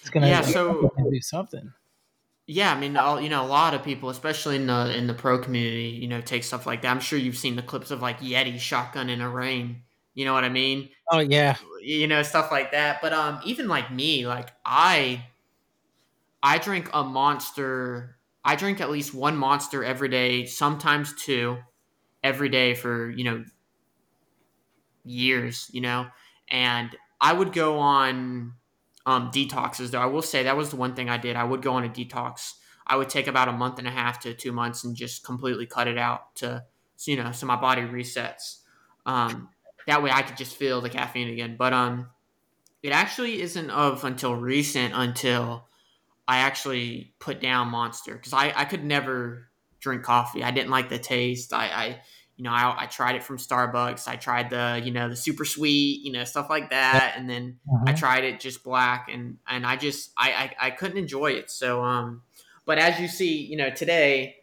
It's going to Yeah, so- do something. Yeah, I mean, all, you know, a lot of people, especially in the in the pro community, you know, take stuff like that. I'm sure you've seen the clips of like Yeti shotgun in a rain. You know what I mean? Oh yeah, You know, stuff like that. But um, even like me, like I, I drink a monster. I drink at least one monster every day, sometimes two, every day for you know years. You know, and I would go on um, detoxes though. I will say that was the one thing I did. I would go on a detox. I would take about a month and a half to two months and just completely cut it out to, you know, so my body resets. Um, that way I could just feel the caffeine again. But um, it actually isn't of until recent until I actually put down Monster because I, I could never drink coffee. I didn't like the taste. I, I you know, I, I tried it from Starbucks. I tried the, you know, the super sweet, you know, stuff like that. And then I Mhm. tried it just black and, and I just, I, I, I couldn't enjoy it. So, um, but as you see, you know, today,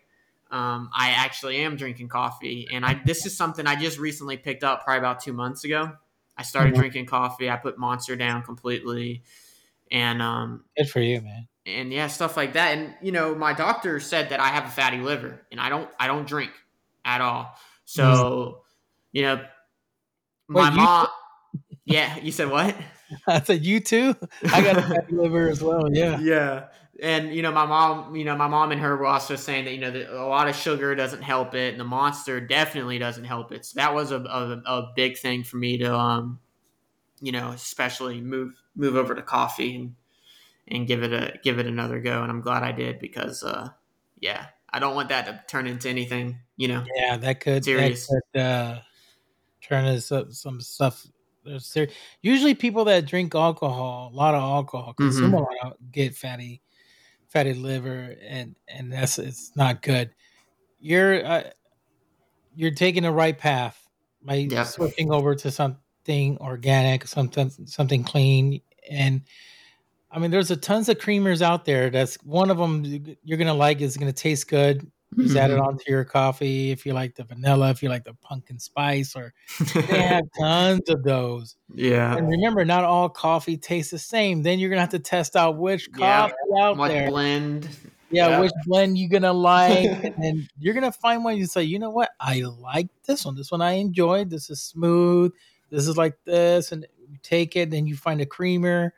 um, I actually am drinking coffee and I, this is something I just recently picked up probably about two months ago. I started Mhm. drinking coffee. I put Monster down completely, and um, good for you, man. and yeah, stuff like that. And you know, my doctor said that I have a fatty liver, and I don't, I don't drink at all. So, you know, my Wait, mom. Yeah, you said what? I said you too. I got a fatty liver as well. Yeah, yeah and you know my mom you know my mom and her were also saying that you know that a lot of sugar doesn't help it and the monster definitely doesn't help it so that was a, a, a big thing for me to um you know especially move move over to coffee and and give it a give it another go and i'm glad i did because uh yeah i don't want that to turn into anything you know yeah, that could, that could uh, turn up some stuff. There's Usually, people that drink alcohol, a lot of alcohol, consume Mhm. a lot, of, get fatty, fatty liver, and and that's it's not good. You're uh, you're taking the right path by Yep. switching over to something organic, something something clean, and I mean, there's a tons of creamers out there. That's one of them you're gonna like. is gonna taste good. Just add it Mm-hmm. onto your coffee if you like the vanilla, if you like the pumpkin spice, or they have tons of those. yeah And remember, not all coffee tastes the same. Then you're gonna have to test out which Yeah. coffee out what there. blend Yeah, Yeah. which blend you gonna like, and then you're gonna find one you say, you know what, I like this one. This one I enjoyed. This is smooth. This is like this, and you take it. Then you find a creamer.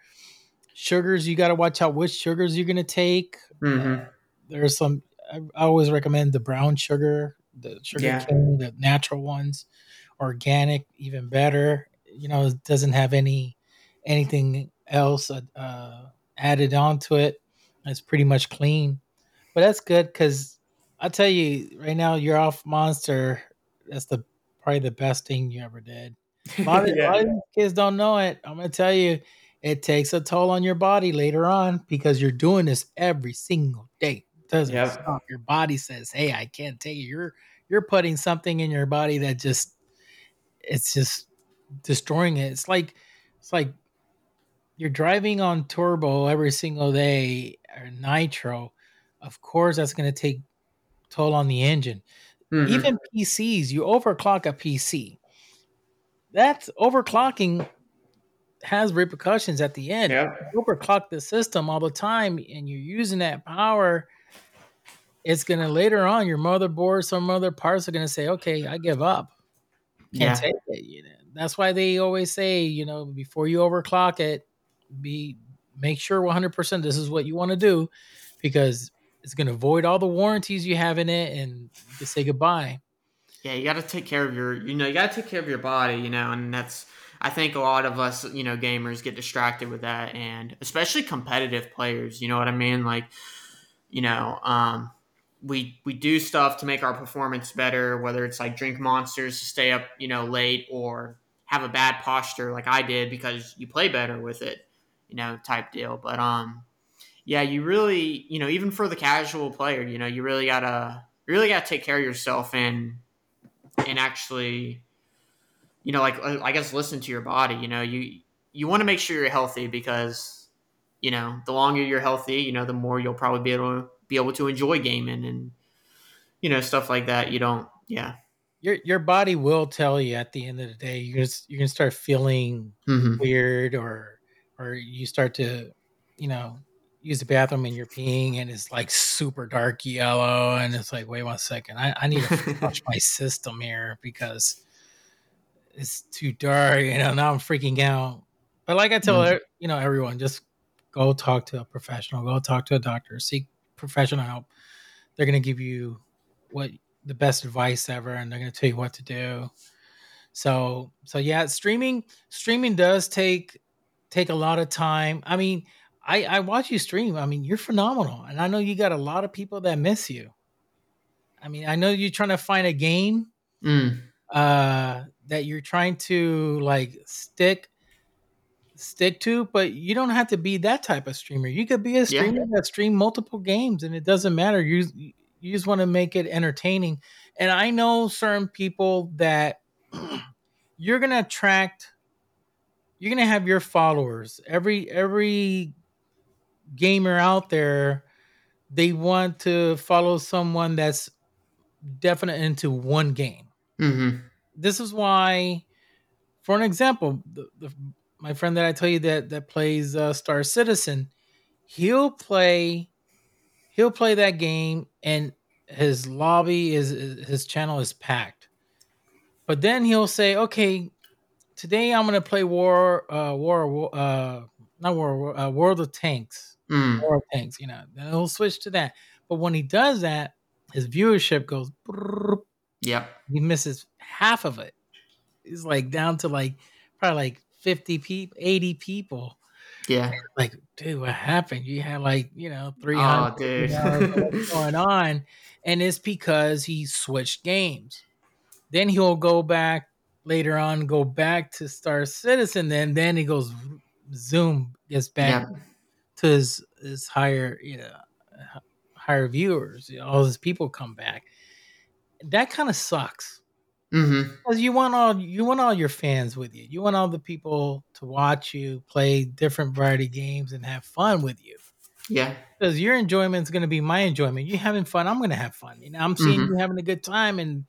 Sugars, you got to watch out which sugars you're gonna take. Mhm. There's some. I, I always recommend the brown sugar, the sugar Yeah. cane, the natural ones, organic, even better. You know, it doesn't have any anything else uh, uh, added onto it. It's pretty much clean, but that's good because I tell you right now, you're off Monster. That's the probably the best thing you ever did. A lot of, a lot of kids don't know it. I'm gonna tell you, it takes a toll on your body later on because you're doing this every single day. It doesn't Yep. stop. Your body says, "Hey, I can't take it." You're you're putting something in your body that just it's just destroying it. It's like it's like you're driving on turbo every single day or nitro. Of course, that's going to take toll on the engine. Mhm. Even PCs, you overclock a PC. That's overclocking has repercussions at the end. Yep. You overclock the system all the time and you're using that power. It's gonna later on your motherboard, some other parts are gonna say, Okay, I give up. Can't Yeah. take it. You know? That's why they always say, you know, before you overclock it, be make sure 100% this is what you want to do because it's going to void all the warranties you have in it and you say goodbye. Yeah, you got to take care of your, you know, you got to take care of your body, you know, and that's, I think a lot of us, you know, gamers get distracted with that, and especially competitive players, you know what I mean? Like, you know, um, we we do stuff to make our performance better, whether it's like drink monsters to stay up, you know, late, or have a bad posture like I did because you play better with it, you know, type deal. But um, yeah, you really, you know, even for the casual player, you know, you really gotta, you really gotta take care of yourself and and actually, you know, like I guess listen to your body. You know, you you want to make sure you're healthy because you know the longer you're healthy, you know, the more you'll probably be able to be able to enjoy gaming and you know stuff like that. You don't, yeah. Your your body will tell you at the end of the day. You're gonna, you're gonna start feeling Mm-hmm. weird, or or you start to, you know, use the bathroom and you're peeing and it's like super dark yellow, and it's like, wait one second, I, I need to flush my system here because it's too dark. You know, now I'm freaking out. But like I tell Mhm. e- you know everyone, just go talk to a professional, go talk to a doctor, seek professional help. They're gonna give you what the best advice ever, and they're gonna tell you what to do. So so yeah, streaming streaming does take take a lot of time. I mean, I I watch you stream. I mean, you're phenomenal, and I know you got a lot of people that miss you. I mean, I know you're trying to find a game Mm. uh that you're trying to like stick stick to but you don't have to be that type of streamer. You could be a streamer that stream multiple games and it doesn't matter. You you just want to make it entertaining. And i know certain people that you're gonna attract you're gonna have your followers. Every every gamer out there they want to follow someone that's definite into one game. Mm-hmm. This is why for an example the, the, my friend that i tell you that that plays uh, star citizen he'll play he'll play that game and his lobby is his channel is packed. But then he'll say okay today i'm gonna play war uh war uh not war uh, world of tanks. Mm. war of tanks you know then he'll switch to that. But when he does that his viewership goes Yep. he misses half of it. He's like down to like probably like 50 people, 80 people. Yeah. Like, dude, what happened? You had like, you know, 300 Oh, dude. what's going on. And it's because he switched games. Then he'll go back later on, go back to Star Citizen. Then then he goes zoom, gets back Yeah. to his his higher, you know, higher viewers. All his people come back. That kind of sucks Mm-hmm. because you want all you want all your fans with you. You want all the people to watch you play different variety games and have fun with you. Yeah. Because your enjoyment is going to be my enjoyment. You having fun, I'm going to have fun. You know, I'm seeing Mhm. you having a good time, and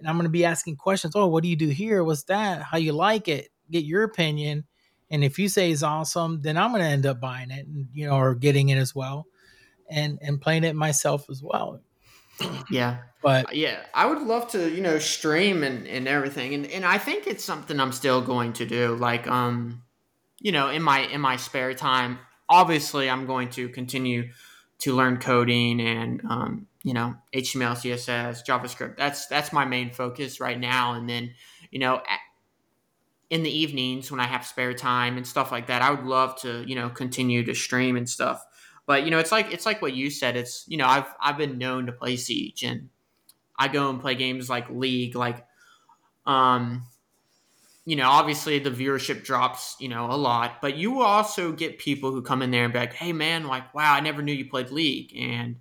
and I'm going to be asking questions. Oh, what do you do here? What's that? How you like it? Get your opinion. And if you say it's awesome, then I'm going to end up buying it, and you know, or getting it as well, and and playing it myself as well. Yeah. But yeah i would love to you know stream and, and everything and, and i think it's something i'm still going to do like um you know in my in my spare time. Obviously i'm going to continue to learn coding and um, you know html css javascript. That's that's my main focus right now and then you know at, in the evenings when i have spare time and stuff like that i would love to you know continue to stream and stuff but you know it's like it's like what you said it's you know i've i've been known to play siege and I go and play games like League, like, um, you know, obviously the viewership drops, you know, a lot, but you will also get people who come in there and be like, "Hey, man, like, wow, I never knew you played League, and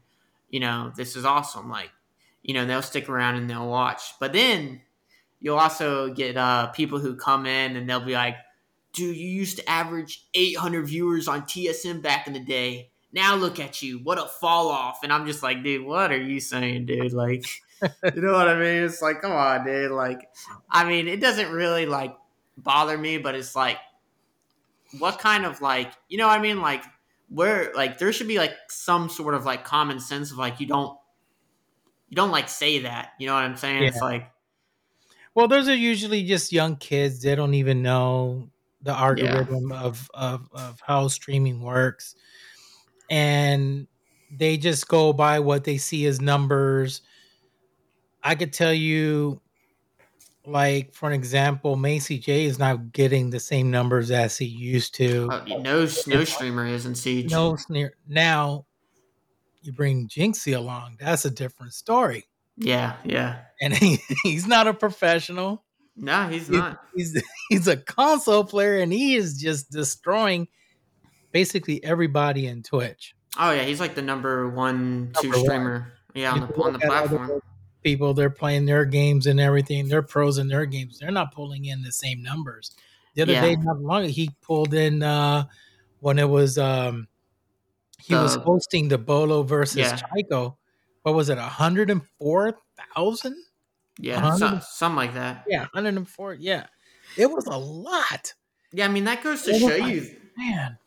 you know, this is awesome." Like, you know, they'll stick around and they'll watch. But then you'll also get uh, people who come in and they'll be like, "Dude, you used to average 800 viewers on TSM back in the day. Now look at you, what a fall off!" And I'm just like, "Dude, what are you saying, dude?" Like you know what I mean? It's like, come on, dude. Like, I mean, it doesn't really like bother me, but it's like, what kind of like, you know what I mean? Like, where like there should be like some sort of like common sense of like you don't you don't like say that. You know what I'm saying? Yeah. It's like, Well, those are usually just young kids. They don't even know the algorithm of, of of how streaming works, and they just go by what they see as numbers. I could tell you, like for an example, Macie Jay is not getting the same numbers as he used to. uh, no no streamer is in Siege. No sneer. Now, you bring Jynxzi along. That's a different story. Yeah, yeah. And he, he's not a professional. No, he's He- not. he's he's a console player and he is just destroying basically everybody in Twitch. Oh yeah, he's like the number one, two Number one. streamer. Yeah, on You the on the platform. People they're playing their games and everything. They're pros in their games. They're not pulling in the same numbers. The other Yeah. day, not long ago, he pulled in uh when it was um he was hosting the Beaulo versus Yeah. Chico. What was it? hundred and four thousand? Yeah, hundred- so, something like that. Yeah, hundred and four. Yeah, it was a lot, Yeah, I mean that goes to Oh show you. man.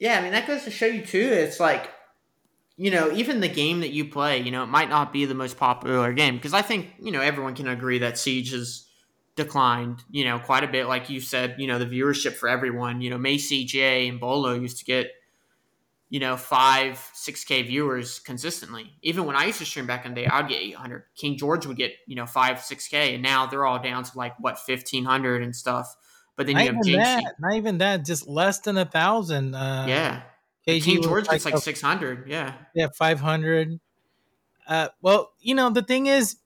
Yeah, I mean that goes to show you too. It's like, you know, even the game that you play, you know, it might not be the most popular game because I think you know everyone can agree that Siege has declined, you know, quite a bit. Like you said, you know, the viewership for everyone, you know, Macie Jay and Beaulo used to get, you know, five, six K viewers consistently. Even when I used to stream back in the day, I'd get eight hundred. King George would get, you know, five, six K, and now they're all down to like what fifteen hundred and stuff. But then Not you have even Jynxzi. that. Not even that. Just less than a thousand. Uh, Yeah. KG King George gets like a- six hundred. Yeah. yeah, five hundred. Uh, well, you know the thing is,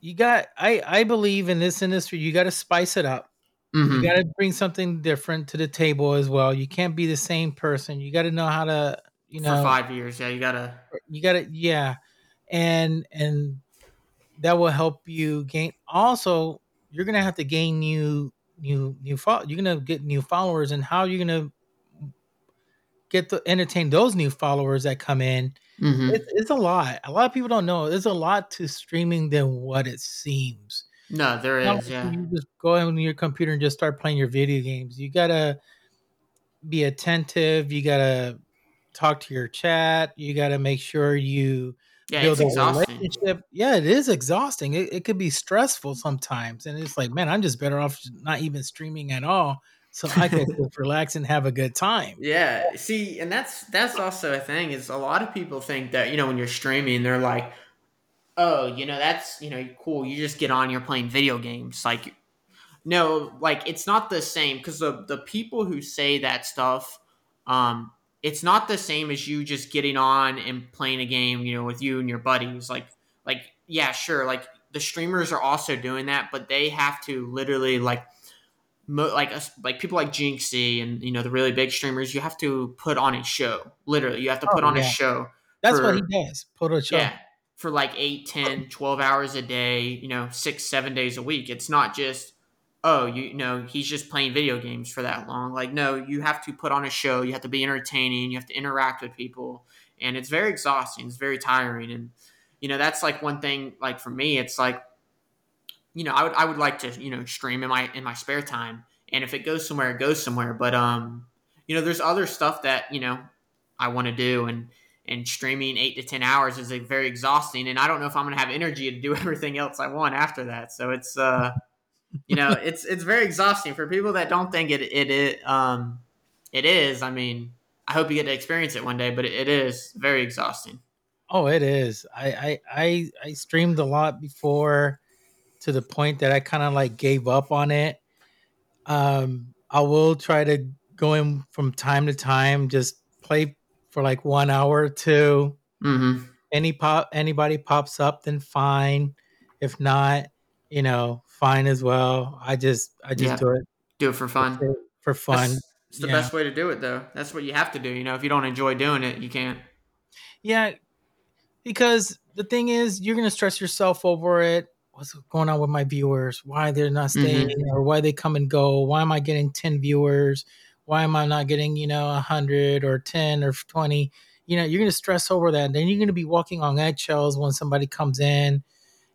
you got. I I believe in this industry, you got to spice it up. Mhm. You got to bring something different to the table as well. You can't be the same person. You got to know how to, you know, for five years. Yeah, you gotta. you got to yeah, and and that will help you gain. Also, you're gonna have to gain new new new fol- You're gonna get new followers, and how you're gonna get to entertain those new followers that come in. Mhm. It's, it's a lot. A lot of people don't know. There's a lot to streaming than what it seems. No, there Not is. Yeah. You just go on your computer and just start playing your video games. You gotta be attentive. You gotta talk to your chat. You gotta make sure you Yeah, build it's a exhausting. relationship. Yeah, it is exhausting. It, it could be stressful sometimes, and it's like, man, I'm just better off not even streaming at all, so I can just relax and have a good time. Yeah. See, and that's that's also a thing is a lot of people think that you know when you're streaming, they're like, oh, you know, that's you know cool. You just get on, you're playing video games. Like, no, like it's not the same because the the people who say that stuff, um, it's not the same as you just getting on and playing a game, you know, with you and your buddies. Like, like yeah, sure, like the streamers are also doing that, but they have to literally like mo- like us like people like Jynxzi and you know the really big streamers, you have to put on a show. Literally, you have to put Oh, on a show. That's for- what he does. Put on a show. Yeah. For like 8, 10, 12 hours a day, you know, six, seven days a week. It's not just, oh, you, know, he's just playing video games for that long. Like, no, you have to put on a show. You have to be entertaining. You have to interact with people. And it's very exhausting. It's very tiring. And, you know, that's like one thing, like for me, it's like, you know, I would, I would like to, you know, stream in my, in my spare time. And if it goes somewhere, it goes somewhere. But, um, you know, there's other stuff that, you know, I want to do. And, and streaming eight to 10 hours is like, very exhausting. And I don't know if I'm to have energy to do everything else I want after that. So it's, uh, you know, it's, it's very exhausting for people that don't think it, it, it, um, it is. I mean, I hope you get to experience it one day, but it, it is very exhausting. Oh, it is. I I I, I streamed a lot before to the point that I kind of like gave up on it. Um, I will try to go in from time to time, just play for like one hour or two. Mm-hmm. Any pop anybody pops up, then fine. If not, you know, fine as well. I just I just Yeah. do it Do it for fun. for, for fun. That's, it's the Yeah. best way to do it, though. That's what you have to do. You know, if you don't enjoy doing it, you can't. Yeah, because the thing is, you're gonna stress yourself over it. What's going on with my viewers? Why they're not mm-hmm. staying, or why they come and go? Why am I getting ten viewers? Why am I not getting you know a hundred or ten or twenty? You know, you're gonna stress over that. Then you're gonna be walking on eggshells when somebody comes in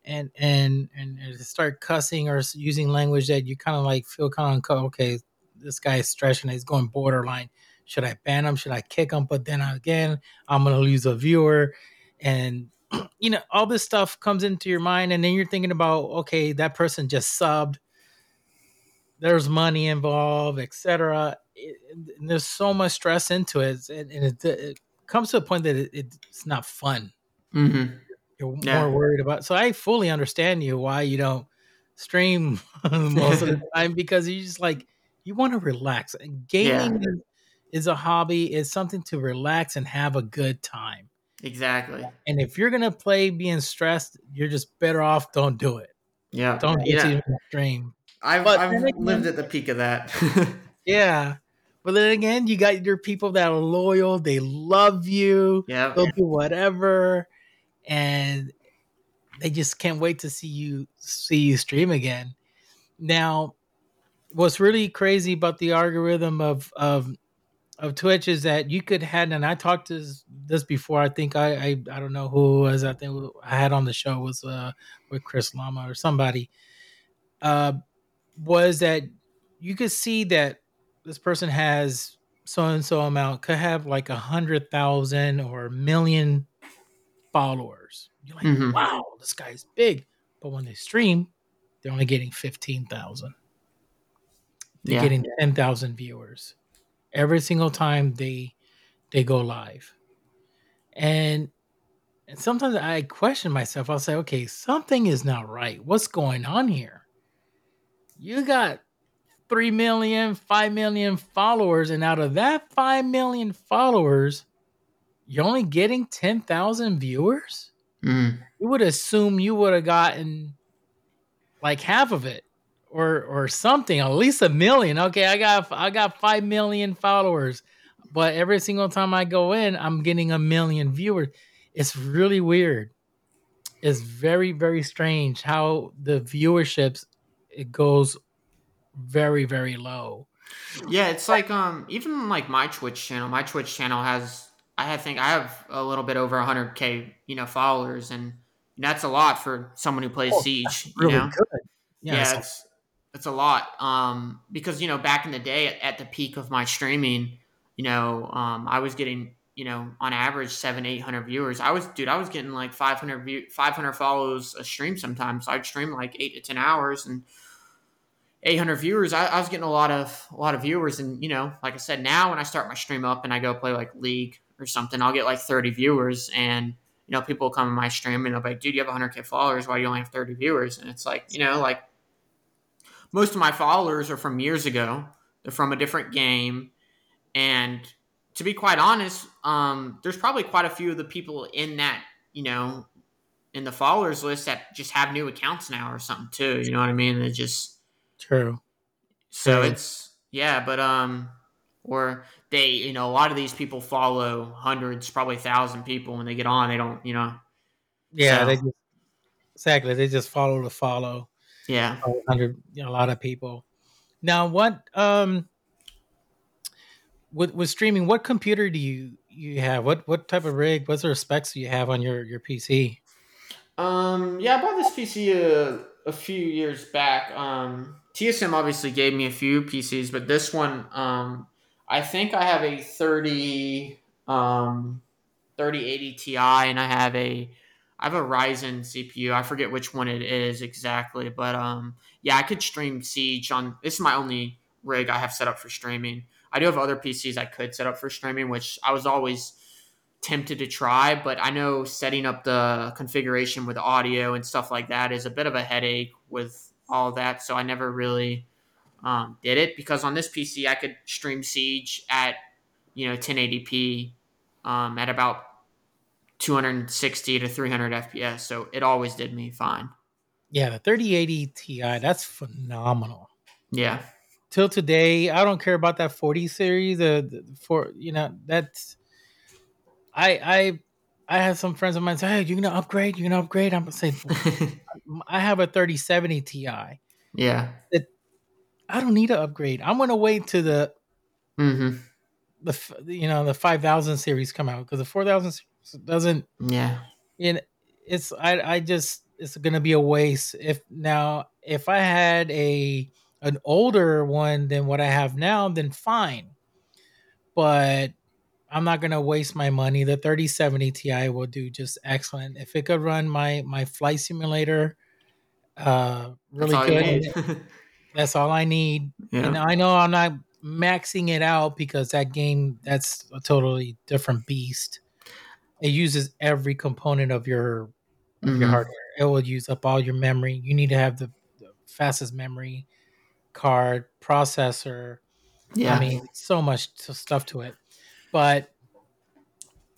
and and and, start cussing or using language that you kind of like feel kind of okay. This guy is stretching. He's going borderline. Should I ban him? Should I kick him? But then again, I'm gonna lose a viewer, and you know all this stuff comes into your mind, and then you're thinking about okay, that person just subbed. There's money involved, etc. There's so much stress into it, and, and it, it comes to a point that it, it's not fun. Mm-hmm. You're Yeah. more worried about. So I fully understand you why you don't stream most of the time because you just like you want to relax. And Gaming is, is a hobby, is something to relax and have a good time. Exactly. And if you're gonna play being stressed, you're just better off don't do it. Yeah. Don't get know, to stream. I've, I've again- lived at the peak of that. Yeah. But then again, you got your people that are loyal, they love you, yeah. they'll do whatever, and they just can't wait to see you see you stream again. Now, what's really crazy about the algorithm of of of Twitch is that you could had, and I talked to this, before. I think I, I I don't know who was. I think I had on the show was uh with Chris Lama or somebody. Uh, was that you could see that this person has so and so amount could have like a hundred thousand or a million followers. You're like, Mhm. wow, this guy's big. But when they stream, they're only getting fifteen thousand. They're Yeah. getting ten thousand viewers every single time they they go live. And and sometimes I question myself. I'll say, okay, something is not right. What's going on here? You got 3 million, 5 million followers, and out of that 5 million followers, you're only getting 10,000 viewers? Mm. You would assume you would have gotten like half of it or or something, at least a million. Okay, I got I got 5 million followers, but every single time I go in, I'm getting a million viewers. It's really weird. It's very very strange how the viewerships it goes very very low. Yeah, it's like um even like my Twitch channel. My Twitch channel has I think I have a little bit over 100k you know followers, and that's a lot for someone who plays Oh, Siege. Really you know? good. yeah, Yeah, it's it's a lot. Um, because you know back in the day at, at the peak of my streaming, you know, um, I was getting you know on average seven eight hundred viewers. I was dude, I was getting like 500 view 500 follows a stream sometimes. I'd stream like eight to ten hours and. 800 viewers I, I was getting a lot of a lot of viewers and you know like i said now when i start my stream up and i go play like league or something i'll get like 30 viewers and you know people will come in my stream and they'll be like dude you have 100k followers why do you only have 30 viewers and it's like you know like most of my followers are from years ago they're from a different game and to be quite honest um, there's probably quite a few of the people in that you know in the followers list that just have new accounts now or something too you know what i mean it just true. so Right. it's yeah, but um, or they you know a lot of these people follow hundreds, probably thousand people when they get on. They don't you know Yeah, So- they just exactly they just follow to follow. yeah. a hundred you know, a lot of people. Now, what um with with streaming, what computer do you you have? What what type of rig? What sort of specs do you have on your your PC? Um, yeah, I bought this PC a, a few years back. Um, TSM obviously gave me a few PCs, but this one, um, I think I have a 30, um, 3080 Ti and I have a, I have a Ryzen CPU. I forget which one it is exactly, but, um, yeah, I could stream Siege on, this is my only rig I have set up for streaming. I do have other PCs I could set up for streaming, which I was always tempted to try, but I know setting up the configuration with audio and stuff like that is a bit of a headache with all that. So I never really um, did it because on this PC I could stream Siege at you know 1080p um, at about 260 to 300 FPS. So it always did me fine. Yeah, the 3080 Ti, that's phenomenal. Yeah. Till today, I don't care about that 40 series. The, the for you know that's I I I have some friends of mine say, "Hey, you're gonna upgrade? You're gonna upgrade?" I'm gonna say, "I have a 3070 Ti. yeah. I don't need to upgrade. I'm gonna wait to the Mm-hmm. the you know the 5000 series come out because the 4000 doesn't Yeah. you know, it's I I just it's gonna be a waste if now if I had a an older one than what I have now, then fine. But I'm not gonna waste my money. The 3070 Ti will do just excellent. If it could run my my flight simulator uh really That's all you good. that's all I need. And. I know I'm not maxing it out because that game that's a totally different beast. It uses every component of your of your Mhm. hardware. It will use up all your memory. You need to have the, the fastest memory card, processor. Yeah. I mean, so much stuff to it. But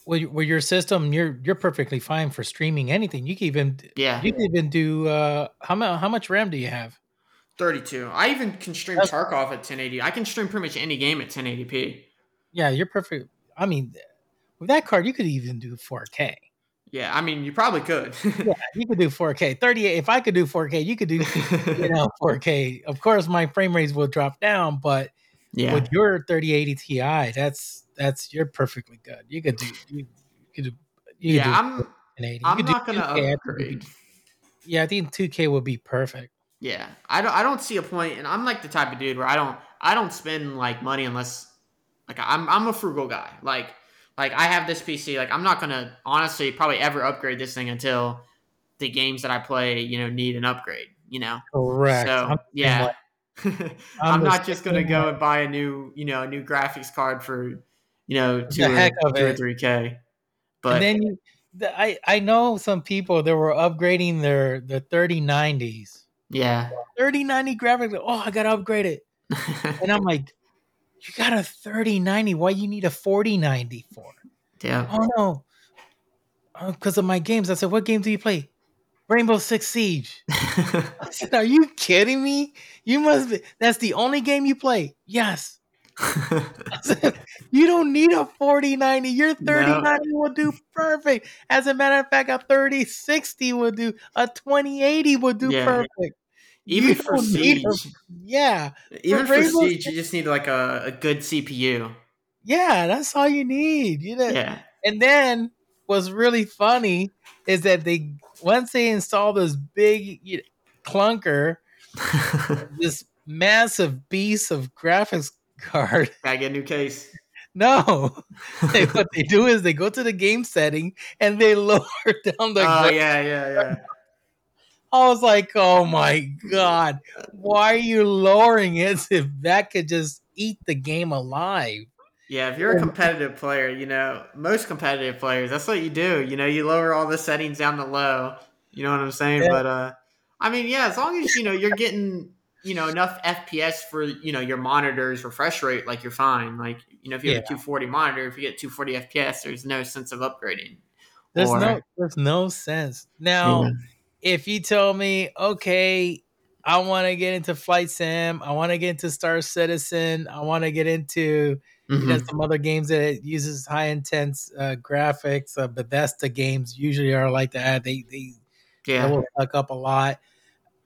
with, with your system, you're you're perfectly fine for streaming anything. You can even yeah. you can even do uh how much how much RAM do you have? 32. I even can stream That's- Tarkov at 1080. I can stream pretty much any game at 1080p. Yeah, you're perfect. I mean, with that card, you could even do 4K. Yeah, I mean, you probably could. Yeah, you could do 4K. 38. If I could do 4K, you could do you know 4K. Of course, my frame rates will drop down, but yeah. with your 3080 Ti, that's that's you're perfectly good. You could do you, could do you Yeah, could I'm do 1080. You I'm do not gonna 2K. I think be- upgrade. Yeah, I think 2K would be perfect. Yeah, I don't. I don't see a point, and I'm like the type of dude where I don't. I don't spend like money unless, like, I'm. I'm a frugal guy. Like, like I have this PC. Like, I'm not gonna honestly probably ever upgrade this thing until the games that I play, you know, need an upgrade. You know. Correct. So I'm yeah, way. I'm, not just gonna go and buy a new, you know, a new graphics card for, you know, two or, two or three k. But and then you, the, I I know some people that were upgrading their the 3090s. Yeah, 3090 graphics. Oh, I gotta upgrade it. And I'm like, you got a 3090. Why you need a 4090 for? yeah, Oh no, oh, because of my games. I said, what game do you play? Rainbow Six Siege. I said, are you kidding me? You must be. That's the only game you play. Yes. Said, you don't need a 4090. Your 3090 will do perfect. As a matter of fact, a 3060 will do. A 2080 will do Yeah. perfect. Even for don't need a- Siege, Yeah, even for Rainbow Siege, you just need like a, a good CPU. yeah. That's all you need. You know. Yeah, And then what's really funny is that they once they install this big you know, clunker, this massive beast of graphics card. gotta get a new case. No, They- what they do is they go to the game setting and they lower down the. oh yeah, yeah, yeah. I was like, oh my god, why are you lowering it if that could just eat the game alive? Yeah, if you're a competitive player, you know, most competitive players, that's what you do. You know, you lower all the settings down to low. You know what I'm saying? Yeah. But uh I mean, yeah, as long as you know you're getting, you know, enough FPS for, you know, your monitor's refresh rate, like you're fine. Like, you know, if you have a 240 monitor, if you get 240 FPS, there's no sense of upgrading. There's Or- no, there's no sense now. Yeah. If you tell me, okay, I want to get into Flight Sim, I want to get into Star Citizen, I want to get into you know, some other games that it uses high intense uh, graphics. Uh, Bethesda games usually are like that. They they, Yeah. will suck up a lot.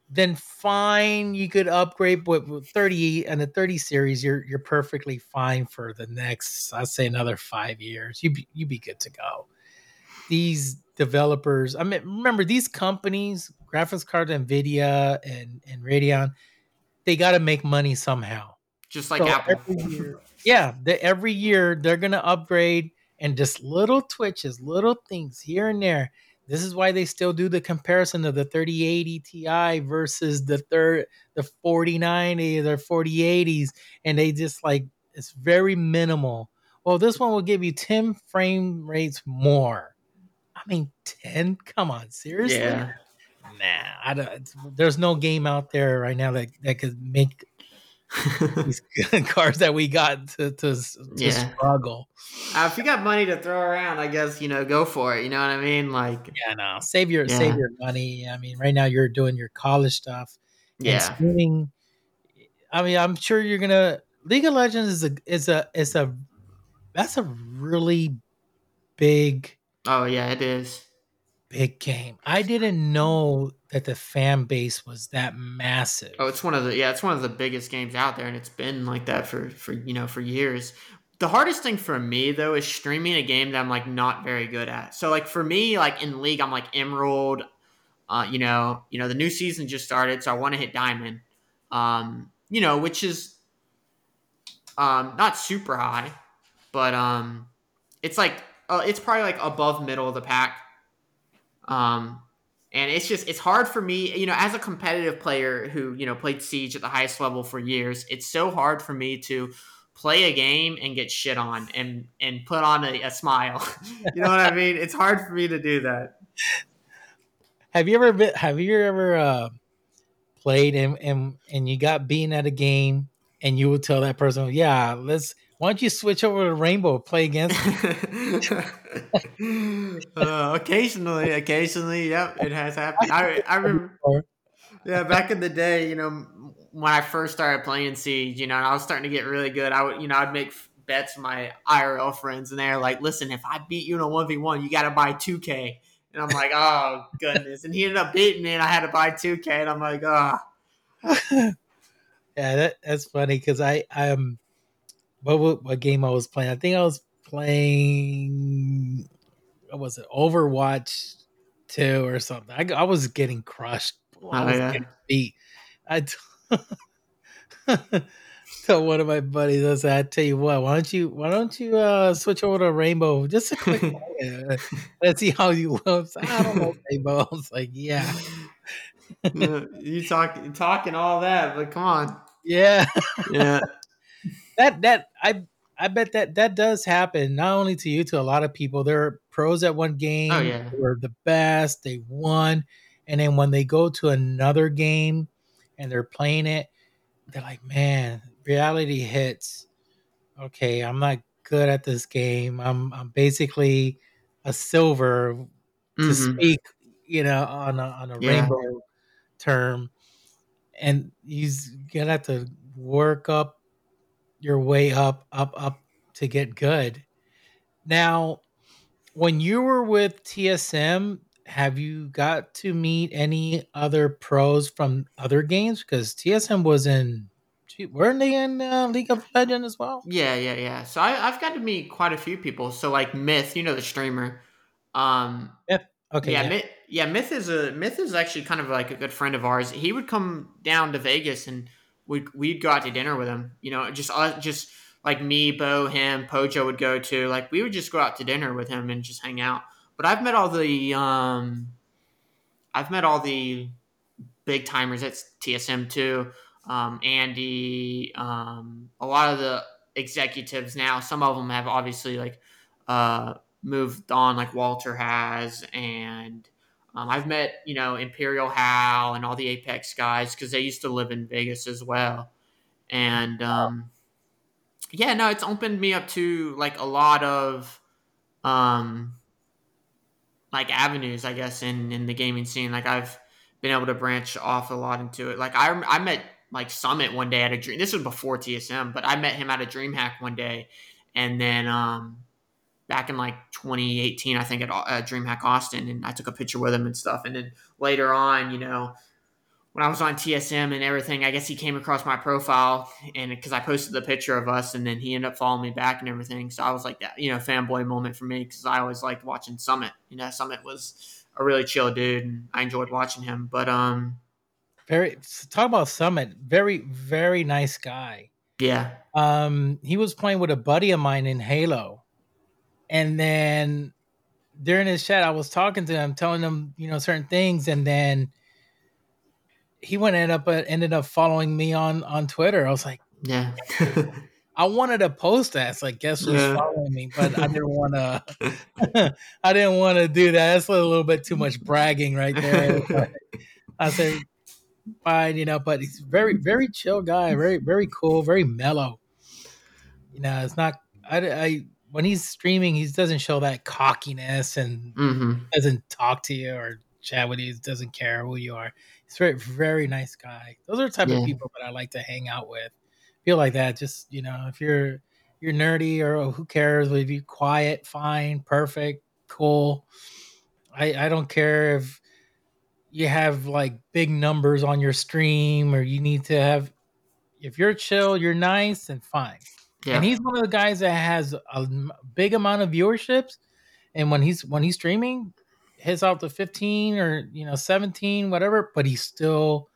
Then fine, you could upgrade, but with 30 and the 30 series, you're you're perfectly fine for the next, I'd say another five years. You you be good to go. These developers, I mean, remember these companies, graphics card, Nvidia and and Radeon, they got to make money somehow. Just like So Apple. every year- yeah, they, every year they're gonna upgrade and just little twitches, little things here and there. This is why they still do the comparison of the 3080 Ti versus the third the 4090 or 4080s, and they just like it's very minimal. Well, this one will give you 10 frame rates more. I mean, 10? Come on, seriously? Yeah. Nah, I don't, there's no game out there right now that, that could make these cars that we got to to, to Yeah. struggle. Uh, if you got money to throw around, I guess you know go for it. You know what I mean? Like, Yeah, no, save your save your money. I mean, right now you're doing your college stuff. yeah, streaming. I mean, I'm sure you're gonna. League of Legends is a is a is a that's a really big oh yeah, it is. big game. I didn't know that the fan base was that massive. Oh, it's one of the yeah, it's one of the biggest games out there, and it's been like that for for you know for years. The hardest thing for me though is streaming a game that I'm like not very good at. So like for me, like in League, I'm like Emerald. Uh, you know, you know the new season just started, so I want to hit Diamond. Um, you know, which is um not super high, but um, it's like uh, it's probably like above middle of the pack. Um, and it's just it's hard for me you know as a competitive player who you know played siege at the highest level for years it's so hard for me to play a game and get shit on and and put on a, a smile you know what i mean it's hard for me to do that Have you ever been? Have you ever uh, played and, and and you got beaten at a game and you would tell that person, "Yeah, let's. Why don't you switch over to Rainbow, play against?" me?" uh, occasionally occasionally yep it has happened i i remember Yeah, back in the day, you know, when I first started playing Siege, you know, and I was starting to get really good, I would, you know, I'd make bets with my IRL friends, and they're like, "Listen, if I beat you in a one v one, you got to buy two K." And I'm like, "Oh goodness!" And he ended up beating me, and I had to buy two K, and I'm like, "Oh, Yeah, that, that's funny because I um, what, what what game I was playing? I think I was playing. What was it? Overwatch two or something. I, I was getting crushed. I Oh, was yeah. getting beat. I t- told one of my buddies, I said, "I tell you what, why don't you why don't you uh switch over to Rainbow just a quick? Let's see how you look." I, I don't know Rainbow. I was like, "Yeah, you talk, talking all that, but come on, yeah." yeah, that that I I bet that that does happen not only to you to a lot of people. There are pros at one game. Oh, yeah. who are the best. They won, and then when they go to another game and they're playing it, they're like, man, reality hits. Okay, I'm not good at this game. I'm I'm basically a silver to Mhm. speak, you know, on a, on a Yeah. rainbow term, and you're gonna have to work up your way up, up, up to get good. Now, when you were with TSM, have you got to meet any other pros from other games? Because TSM was in, weren't they in uh, League of Legends as well? Yeah, yeah, yeah. So I, I've got to meet quite a few people. So like Myth, you know the streamer. Um, Okay, yeah, yeah. Myth, yeah, Myth is a Myth is actually kind of like a good friend of ours. He would come down to Vegas and we'd we'd go out to dinner with him. You know, just uh, just like me, Bo, him, Pojo would go to. Like we would just go out to dinner with him and just hang out. But I've met all the um, I've met all the big timers at TSM too. Um, Andy, um, a lot of the executives now. Some of them have obviously like uh, moved on, like Walter has, and um, I've met you know Imperial Hal and all the Apex guys because they used to live in Vegas as well, and um, yeah, no, it's opened me up to like a lot of um, like avenues, I guess, in in the gaming scene. Like I've been able to branch off a lot into it. Like I I met like Summit one day at a dream. This was before TSM, but I met him at a DreamHack one day, and then um, back in like 2018, I think at uh, DreamHack Austin, and I took a picture with him and stuff. And then later on, you know, when I was on TSM and everything, I guess he came across my profile and because I posted the picture of us, and then he ended up following me back and everything. So I was like that, you know, fanboy moment for me because I always liked watching Summit. You know, Summit was a really chill dude, and I enjoyed watching him. But um, Very talk about Summit. Very very nice guy. yeah, Um, he was playing with a buddy of mine in Halo, and then during his chat, I was talking to him, telling him you know certain things, and then he went ended up uh, ended up following me on on Twitter. I was like, yeah, I wanted to post that. It's like, guess who's Yeah. following me? But I didn't want to. I didn't want to do that. That's a little bit too much bragging right there. But I said, fine, you know. But he's very, very chill guy, very, very cool, very mellow. You know, it's not. I, I when he's streaming, he doesn't show that cockiness and Mm-hmm. doesn't talk to you or chat with you. Doesn't care who you are. He's very, very nice guy. Those are the type Yeah. of people that I like to hang out with. Feel like that. Just you know, if you're you're nerdy or oh, who cares? If you quiet, fine, perfect, cool. I I don't care if you have like big numbers on your stream or you need to have. If you're chill, you're nice and fine. Yeah. And he's one of the guys that has a big amount of viewerships, and when he's when he's streaming, hits out to fifteen or you know seventeen, whatever. But he's still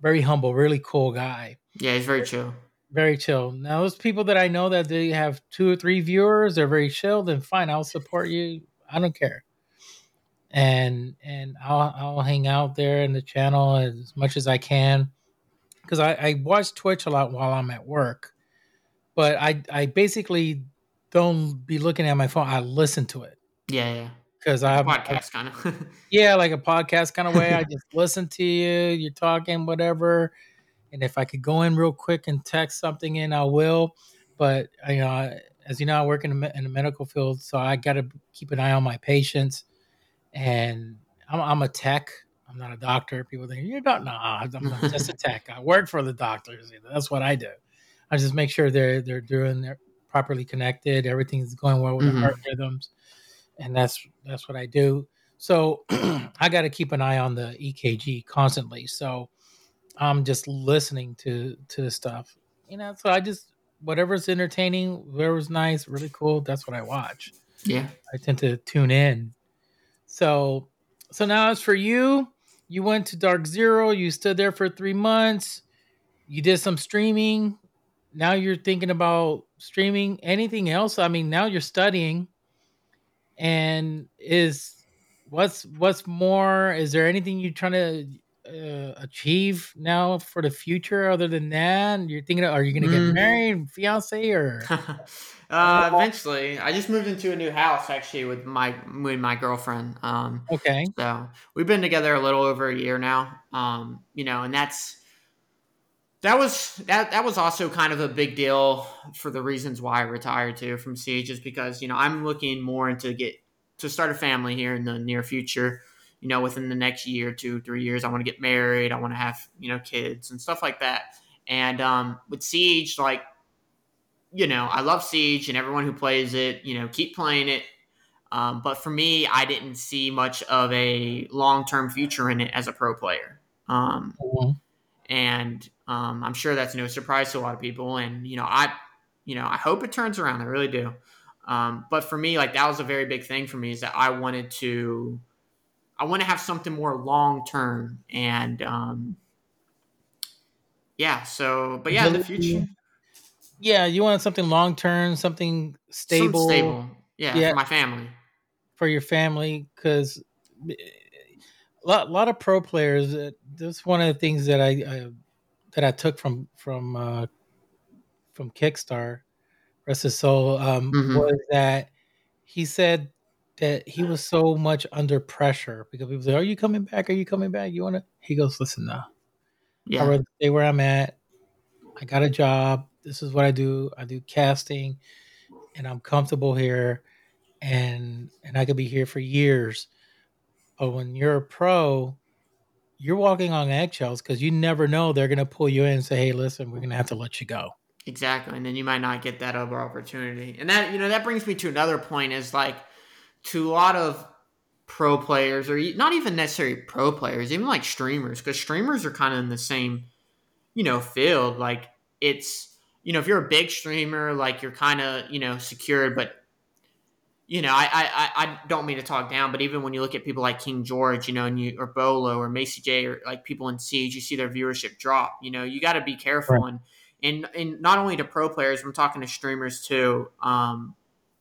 very humble, really cool guy, yeah, he's very chill. very chill. Now those people that I know that they have two or three viewers, they're very chill. Then fine, I'll support you. I don't care, and and I'll I'll hang out there in the channel as much as I can because I, I watch Twitch a lot while I'm at work, but I I basically don't be looking at my phone. I listen to it Yeah, yeah. because I have Podcast kind of. yeah, like a podcast kind of way. I just listen to you, you're talking, whatever. And if I could go in real quick and text something in, I will. But you know, as you know, I work in the, in the medical field, so I got to keep an eye on my patients. And I'm, I'm a tech. I'm not a doctor. People think you're not. No, I'm just a tech. I work for the doctors. That's what I do. I just make sure they're they're doing they're properly connected. Everything's going well with Mhm. the heart rhythms, and that's that's what I do. So I got to keep an eye on the EKG constantly. So I'm just listening to to the stuff, you know. So I just whatever's entertaining, whatever's nice, really cool. That's what I watch. yeah. I tend to tune in. So so now as for you, you went to Dark Zero. You stood there for three months. You did some streaming. Now you're thinking about streaming. Anything else? I mean, now you're studying. And is what's what's more? Is there anything you're trying to uh, achieve now for the future other than that? You're thinking, are you going to get Mm. married, fiance, or uh, eventually, I just moved into a new house actually with my with my girlfriend. Um, okay? So we've been together a little over a year now. Um, you know, and that's that was that that was also kind of a big deal for the reasons why I retired too from Siege, is because you know I'm looking more into get to start a family here in the near future. You know, within the next year, two, three years, I want to get married. I want to have you know kids and stuff like that. And um, with Siege, like you know, I love Siege and everyone who plays it. You know, keep playing it. Um, but for me, I didn't see much of a long term future in it as a pro player. Um, Mhm. And um, I'm sure that's no surprise to a lot of people. And you know, I, you know, I hope it turns around. I really do. Um, but for me, like that was a very big thing for me is that I wanted to, I want to have something more long term. And um, yeah, so but yeah, the future Yeah, you want something long term, something stable, Some stable, yeah, Yeah. for my family. for your family. Because lot, lot of pro players. Uh, that's one of the things that I, I that I took from from uh, from KiXSTAr, rest his soul, um, Mhm. was that he said that he was so much under pressure because people say, "Are you coming back? Are you coming back? You want to?" He goes, "Listen, now." Yeah, I stay where I'm at. I got a job. This is what I do. I do casting, and I'm comfortable here, and and I could be here for years. But when you're a pro, you're walking on eggshells because you never know they're gonna pull you in and say, "Hey, listen, we're gonna have to let you go." Exactly. And then you might not get that other opportunity. And that, you know, that brings me to another point is like to a lot of pro players or not even necessarily pro players, even like streamers, because streamers are kind of in the same, you know, field. Like it's, you know, if you're a big streamer, like you're kind of, you know, secured, but you know, I, I, I- don't mean to talk down, but even when you look at people like King George, you know, and you or Beaulo or Macie Jay or like people in Siege, you see their viewership drop. You know, you got to be careful and and and not only to pro players, I'm talking to streamers too. Um,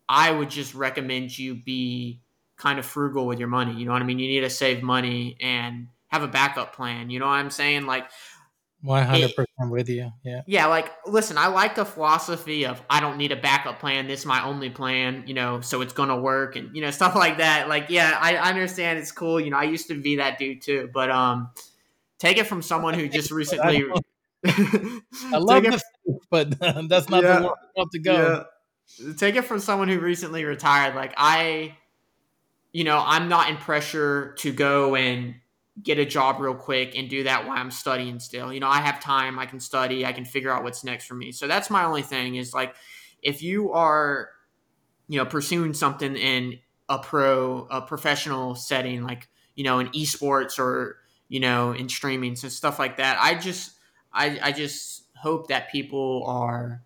I would just recommend you be kind of frugal with your money. You know what I mean? You need to save money and have a backup plan. You know what I'm saying? Like One hundred percent with you. Yeah. yeah, like listen, I like the philosophy of I don't need a backup plan. This is my only plan, you know, so it's gonna work and you know stuff like that. Like yeah, I, I understand it's cool. You know, I used to be that dude too, but um, take it from someone who just recently. I love the but that's not Yeah. the want to go. Yeah. Take it from someone who recently retired. Like I, you know, I'm not in pressure to go and get a job real quick and do that while I'm studying still. You know, I have time, I can study, I can figure out what's next for me. So that's my only thing is like if you are, you know, pursuing something in a pro, a professional setting, like, you know, in esports or, you know, in streaming, so stuff like that. I just I I just hope that people are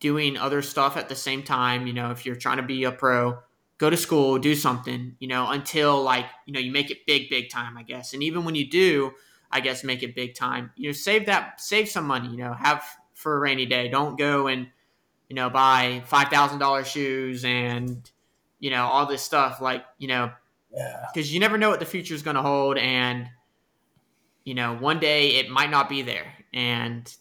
doing other stuff at the same time. You know, if you're trying to be a pro, go to school, do something, you know, until like, you know, you make it big, big time, I guess. And even when you do, I guess make it big time. You know, save that, save some money, you know, have for a rainy day. Don't go and, you know, buy $5,000 shoes and, you know, all this stuff. Like, you know, Yeah. because you never know what the future is going to hold. And, you know, one day it might not be there. And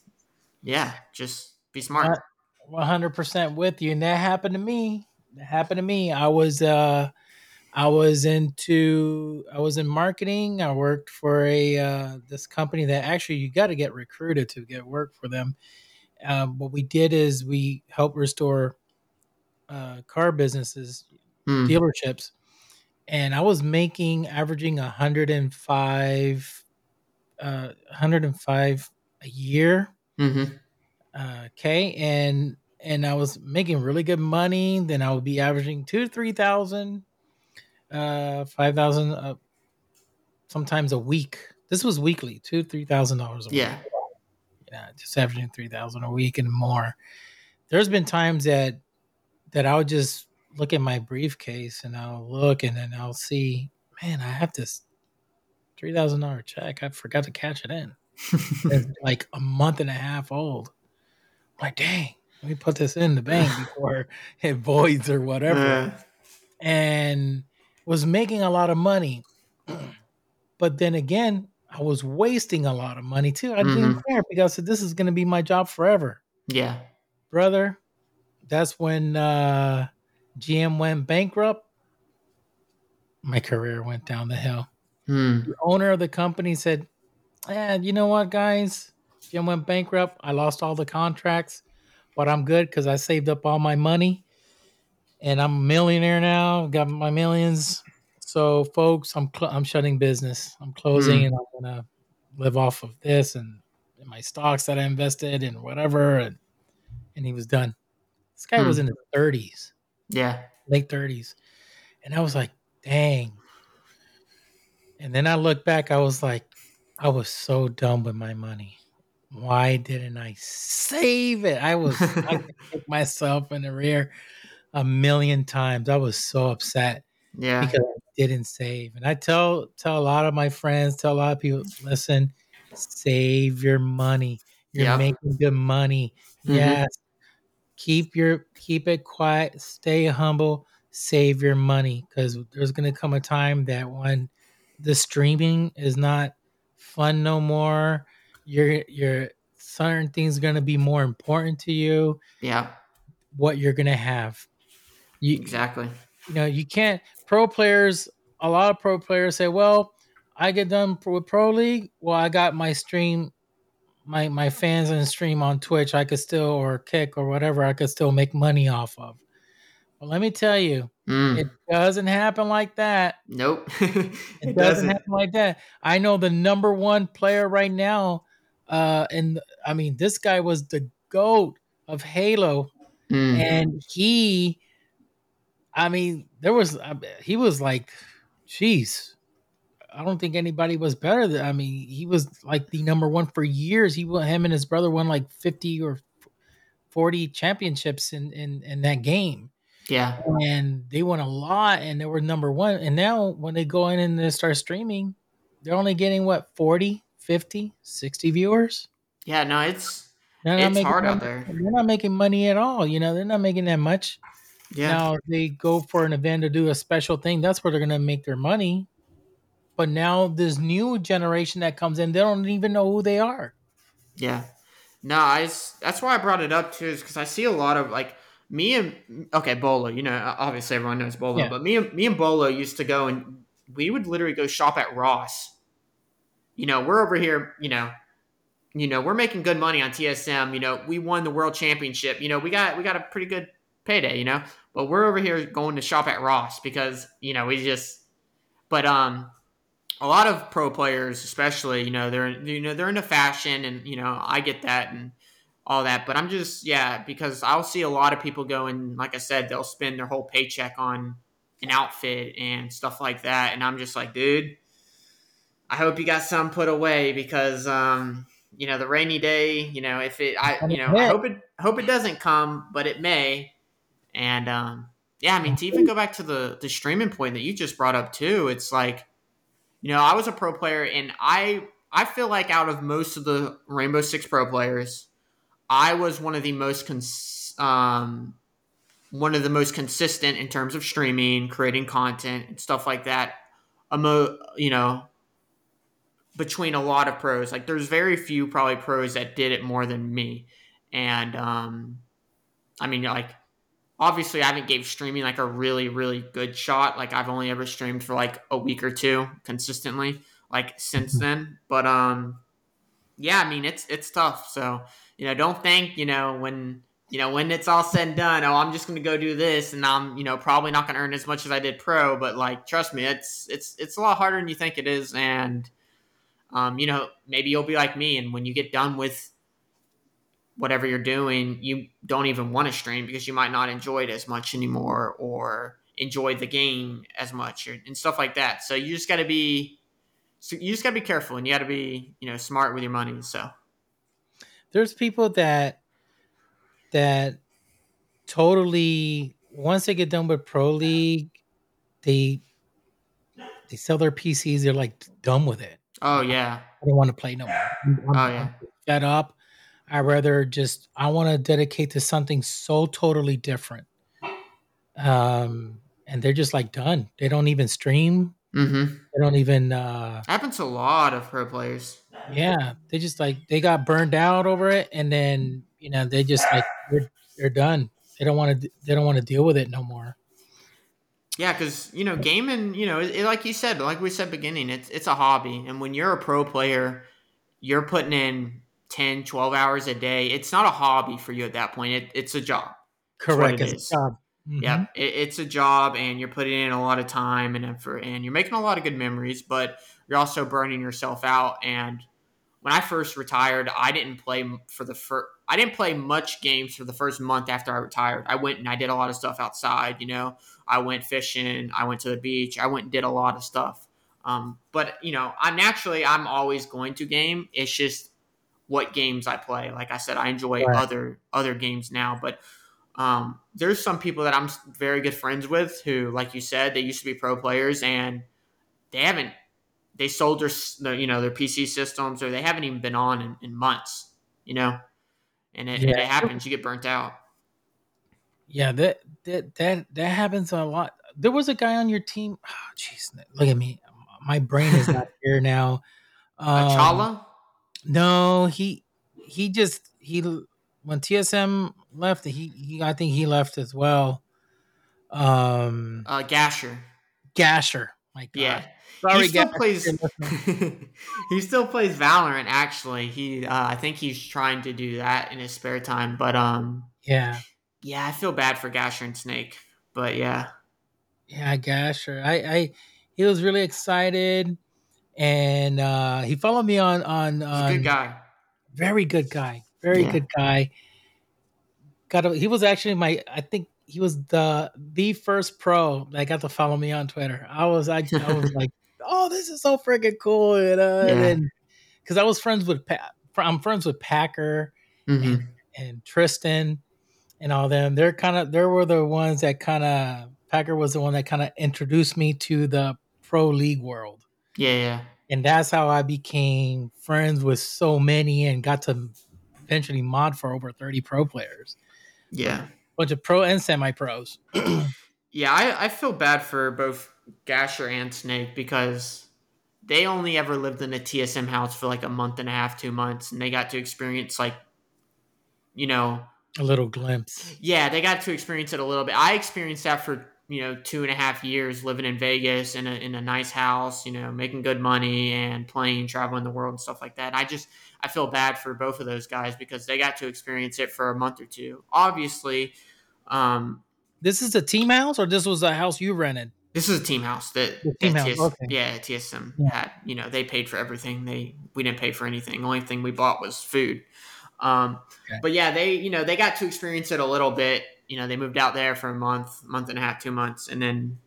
yeah, just be smart. One hundred percent with you, and that happened to me. Happened to me. I was uh, I was into I was in marketing. I worked for a uh, this company that actually you got to get recruited to get work for them. Um, what we did is we helped restore uh, car businesses, Hmm. dealerships, and I was making averaging hundred and five, uh, hundred and five a year Mhm. uh, okay and and i was making really good money then i would be averaging two to three thousand uh five thousand uh, sometimes a week. This was weekly two three thousand dollars a week. Yeah. yeah just averaging three thousand a week and more. There's been times that that i'll just look at my briefcase and i'll look and then i'll see man i have this three thousand dollar check. I forgot to cash it in. Like a month and a half old. I'm like, dang, let me put this in the bank before it voids or whatever. Uh, And was making a lot of money. But then again, I was wasting a lot of money too. I didn't care because I said, this is going to be my job forever. yeah. Brother, that's when uh, GM went bankrupt. My career went down the hill. Hmm. the owner of the company said, "Yeah, you know what, guys? GM went bankrupt. I lost all the contracts, but I'm good because I saved up all my money, and I'm a millionaire now. Got my millions. So, folks, I'm cl- I'm shutting business. I'm closing, Hmm. and I'm gonna live off of this and, and my stocks that I invested and whatever." And and he was done. This guy Hmm. was in his 30s Yeah. late 30s. And I was like, dang. And then I look back, I was like, I was so dumb with my money. Why didn't I save it? I was I could kick myself in the rear a million times. I was so upset Yeah. because I didn't save. And I tell tell a lot of my friends, tell a lot of people, listen, save your money. You're Yep. making good money. Mhm. Yes. Keep your keep it quiet, stay humble, save your money because there's gonna come a time that when the streaming is not fun no more, your your certain things are gonna be more important to you, Yeah. what you're gonna have. You Exactly. you know you can't pro players a lot of pro players say well i get done with pro league well i got my stream my my fans and stream on twitch i could still or kick or whatever i could still make money off of well let me tell you Mm. it doesn't happen like that nope. it, it doesn't doesn't. happen like that i know the number one player right now uh and i mean this guy was the goat of halo. Mm. and he i mean there was he was like jeez i don't think anybody was better than i mean he was like the number one for years. He him and his brother won like 50 or 40 championships in in, in that game. Yeah. and they won a lot and they were number one. And now when they go in and they start streaming they're only getting what 40 50 60 viewers Yeah. No, it's they're It's making hard out there. they're not making money at all you know they're not making that much yeah. now they go for an event to do a special thing. That's where they're gonna make their money. But now this new generation that comes in, they don't even know who they are. Yeah. No, I, That's why I brought it up too, is because I see a lot of like me and okay, Beaulo. You know, obviously everyone knows Beaulo, Yeah. but me and me and Bolo used to go and we would literally go shop at Ross you know, we're over here, you know, you know, we're making good money on TSM. You know, we won the world championship. You know, we got we got a pretty good payday. You know, but we're over here going to shop at Ross because you know we just. But um, a lot of pro players, especially, you know, they're you know they're into fashion, and you know I get that and all that. But I'm just yeah because I'll see a lot of people go and like I said, they'll spend their whole paycheck on an outfit and stuff like that, and I'm just like, dude. I hope you got some put away because um, you know the rainy day you know if it i you know i hope it hope it doesn't come but it may. And um yeah i mean to even go back to the the streaming point that you just brought up too it's like you know i was a pro player and i i feel like out of most of the rainbow six pro players i was one of the most cons- um one of the most consistent in terms of streaming creating content and stuff like that. Amo you know between a lot of pros. Like there's very few probably pros that did it more than me. And um I mean like obviously I haven't gave streaming like a really, really good shot. Like I've only ever streamed for like a week or two consistently, like since then. But um yeah, I mean it's it's tough. So, you know, don't think, you know, when you know, when it's all said and done, oh, I'm just going to go do this, and I'm, you know, probably not going to earn as much as I did pro. But like, trust me, it's it's it's a lot harder than you think it is, and um, you know, maybe you'll be like me, and when you get done with whatever you're doing, you don't even want to stream because you might not enjoy it as much anymore or enjoy the game as much or, and stuff like that. So you just got to be, so you just got to be careful and you got to be, you know, smart with your money. So there's people that that totally once they get done with pro league, they they sell their PCs. They're like done with it. Oh yeah. I don't want to play no more. I'm, oh yeah. Shut up. I rather just I want to dedicate to something so totally different. Um, and they're just like done. They don't even stream. Mm-hmm. They don't even. uh Happens to a lot of pro players. Yeah, they just like they got burned out over it, and then you know they just like they're, they're done. They don't want to. They don't want to deal with it no more. Yeah, because you know, gaming, you know, it, it, like you said, like we said beginning, it's it's a hobby, and when you're a pro player, you're putting in 10, 12 hours a day. It's not a hobby for you at that point. It, it's a job. Correct. It it's a job. Mm-hmm. Yeah, it, it's a job, and you're putting in a lot of time and effort, and you're making a lot of good memories, but you're also burning yourself out. And when I first retired, I didn't play for the first. I didn't play much games for the first month after I retired. I went and I did a lot of stuff outside, you know. I went fishing. I went to the beach. I went and did a lot of stuff. Um, but you know, I naturally I'm always going to game. It's just what games I play. Like I said, I enjoy right. other other games now. But um, there's some people that I'm very good friends with who, like you said, they used to be pro players and they haven't they sold their you know their PC systems or they haven't even been on in, in months. You know, and it, yeah. and it happens. You get burnt out. Yeah, that that that that happens a lot. There was a guy on your team. Oh, jeez, look at me. My brain is not here now. Um, Achala? No, he he just he when TSM left, he, he I think he left as well. Um, uh, Gasher. Gasher. My God. Yeah. Sorry, he still Gasher. plays. he still plays Valorant. Actually, he uh, I think he's trying to do that in his spare time. But um, yeah, yeah, I feel bad for Gasher and Snake, but yeah. Yeah, Gasher. I, I he was really excited and uh he followed me on on, on good guy. Very good guy. Very yeah. good guy. Got a, he was actually my I think he was the the first pro that got to follow me on Twitter. I was I, I was like, "Oh, this is so freaking cool." You know? yeah. And cuz I was friends with Pat I'm friends with Packer mm-hmm. and, and Tristan and all them. They're kind of they were the ones that kind of Packer was the one that kind of introduced me to the pro league world. Yeah, yeah. And that's how I became friends with so many and got to eventually mod for over 30 pro players. Yeah. Bunch of pro and semi pros. yeah, I, I feel bad for both Gasher and Snake because they only ever lived in a TSM house for like a month and a half, two months, and they got to experience like, you know, a little glimpse. Yeah, they got to experience it a little bit. I experienced that for you know two and a half years living in Vegas in a in a nice house, you know, making good money and playing, traveling the world and stuff like that. I just I feel bad for both of those guys because they got to experience it for a month or two. Obviously, um, this is a team house, or this was a house you rented. This is a team house that, team that house, TS, okay. yeah TSM Yeah. had. You know, they paid for everything. They we didn't pay for anything. The only thing we bought was food. Um, Okay. But yeah, they you know they got to experience it a little bit. You know, they moved out there for a month, month and a half, two months, and then.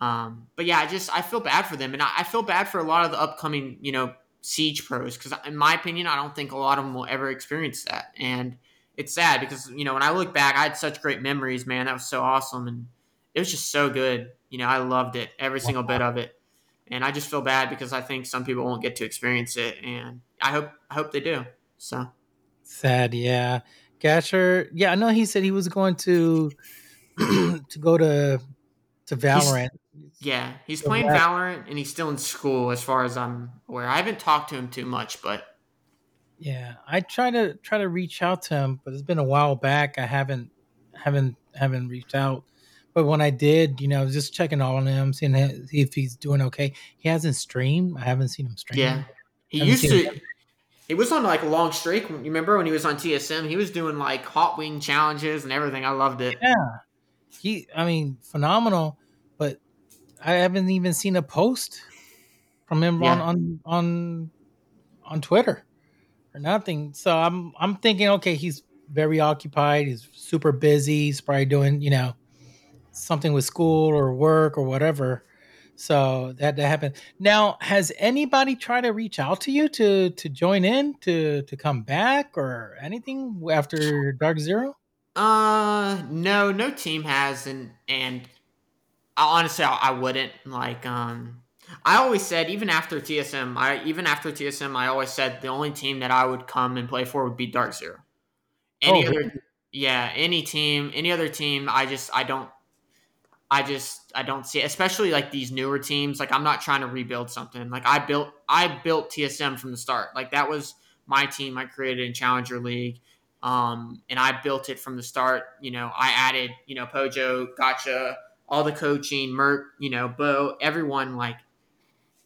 Um, but yeah, I just I feel bad for them, and I, I feel bad for a lot of the upcoming you know siege pros because in my opinion, I don't think a lot of them will ever experience that, and it's sad because you know when I look back, I had such great memories, man. That was so awesome, and it was just so good. You know, I loved it, every single bit of it, and I just feel bad because I think some people won't get to experience it, and I hope I hope they do. So Sad, yeah. Gasher, yeah, I know he said he was going to to go to to Valorant. yeah, he's So playing that- Valorant, and he's still in school, as far as I'm aware. I haven't talked to him too much, but Yeah, I try to try to reach out to him, but it's been a while back. I haven't haven't haven't reached out. But when I did, you know, just checking on him, seeing if he's doing okay. He hasn't streamed. I haven't seen him stream. yeah, he used to. him. He was on like a long streak. You remember when he was on TSM? He was doing like hot wing challenges and everything. I loved it. Yeah, he. I mean, phenomenal. But I haven't even seen a post from him on on on on Twitter or nothing. So I'm I'm thinking, okay, he's very occupied. He's super busy. He's probably doing you know something with school or work or whatever. So that that happened. Now, has anybody tried to reach out to you to to join in to to come back or anything after Dark Zero? Uh, no, no team has, and and I, honestly, I, I wouldn't like. Um, I always said even after TSM, I even after TSM, I always said the only team that I would come and play for would be Dark Zero. Any Oh, other, yeah, any team, any other team, I just I don't. I just I don't see it, especially like these newer teams. Like I'm not trying to rebuild something. Like I built I built TSM from the start. Like that was my team I created in Challenger League. Um, and I built it from the start. You know, I added, you know, Pojo, Gotcha, all the coaching, Merck, you know, Bo, everyone like,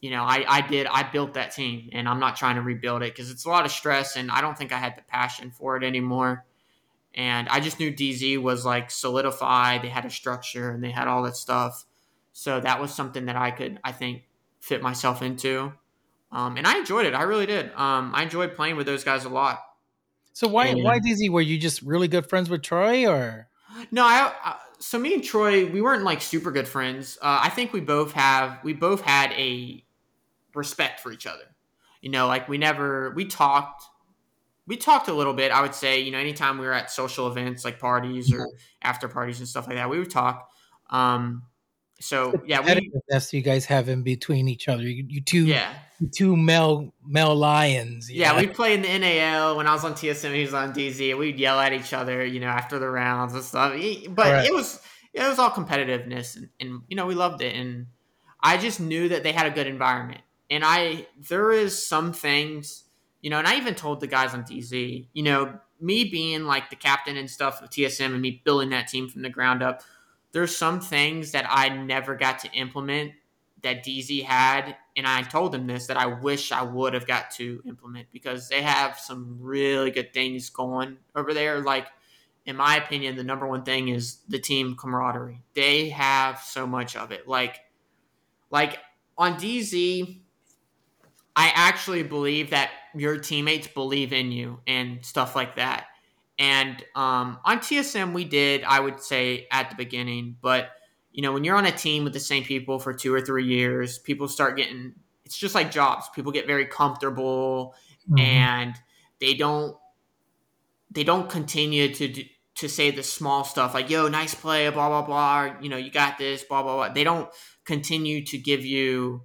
you know, I, I did, I built that team and I'm not trying to rebuild it because it's a lot of stress and I don't think I had the passion for it anymore. And I just knew DZ was like solidified. They had a structure and they had all that stuff. So that was something that I could, I think, fit myself into. Um, and I enjoyed it. I really did. Um, I enjoyed playing with those guys a lot. So why And- why DZ? Were you just really good friends with Troy, or No, I, I so me and Troy, we weren't like super good friends. Uh, I think we both have we both had a respect for each other. You know, like we never we talked we talked a little bit. I would say, you know, anytime we were at social events like parties or after parties and stuff like that, we would talk. Um, so yeah, we competitiveness you guys have in between each other? You, you two, yeah. you two male male lions. Yeah, we'd play in the NAL when I was on TSM. He was on DZ. And we'd yell at each other, you know, after the rounds and stuff. But Correct. it was it was all competitiveness, and, and you know we loved it. And I just knew that they had a good environment. And I there is some things, you know, and I even told the guys on DZ, you know, me being like the captain and stuff of TSM and me building that team from the ground up. There's some things that I never got to implement that DZ had, and I told them this that I wish I would have got to implement because they have some really good things going over there. Like, in my opinion, the number one thing is the team camaraderie. They have so much of it. Like, like on DZ, I actually believe that your teammates believe in you and stuff like that. And um, on TSM, we did, I would say, at the beginning, but you know, when you're on a team with the same people for two or three years, people start getting it's just like jobs. People get very comfortable Mhm. and they don't they don't continue to do, to say the small stuff like yo nice play blah blah blah or, you know you got this blah blah blah they don't continue to give you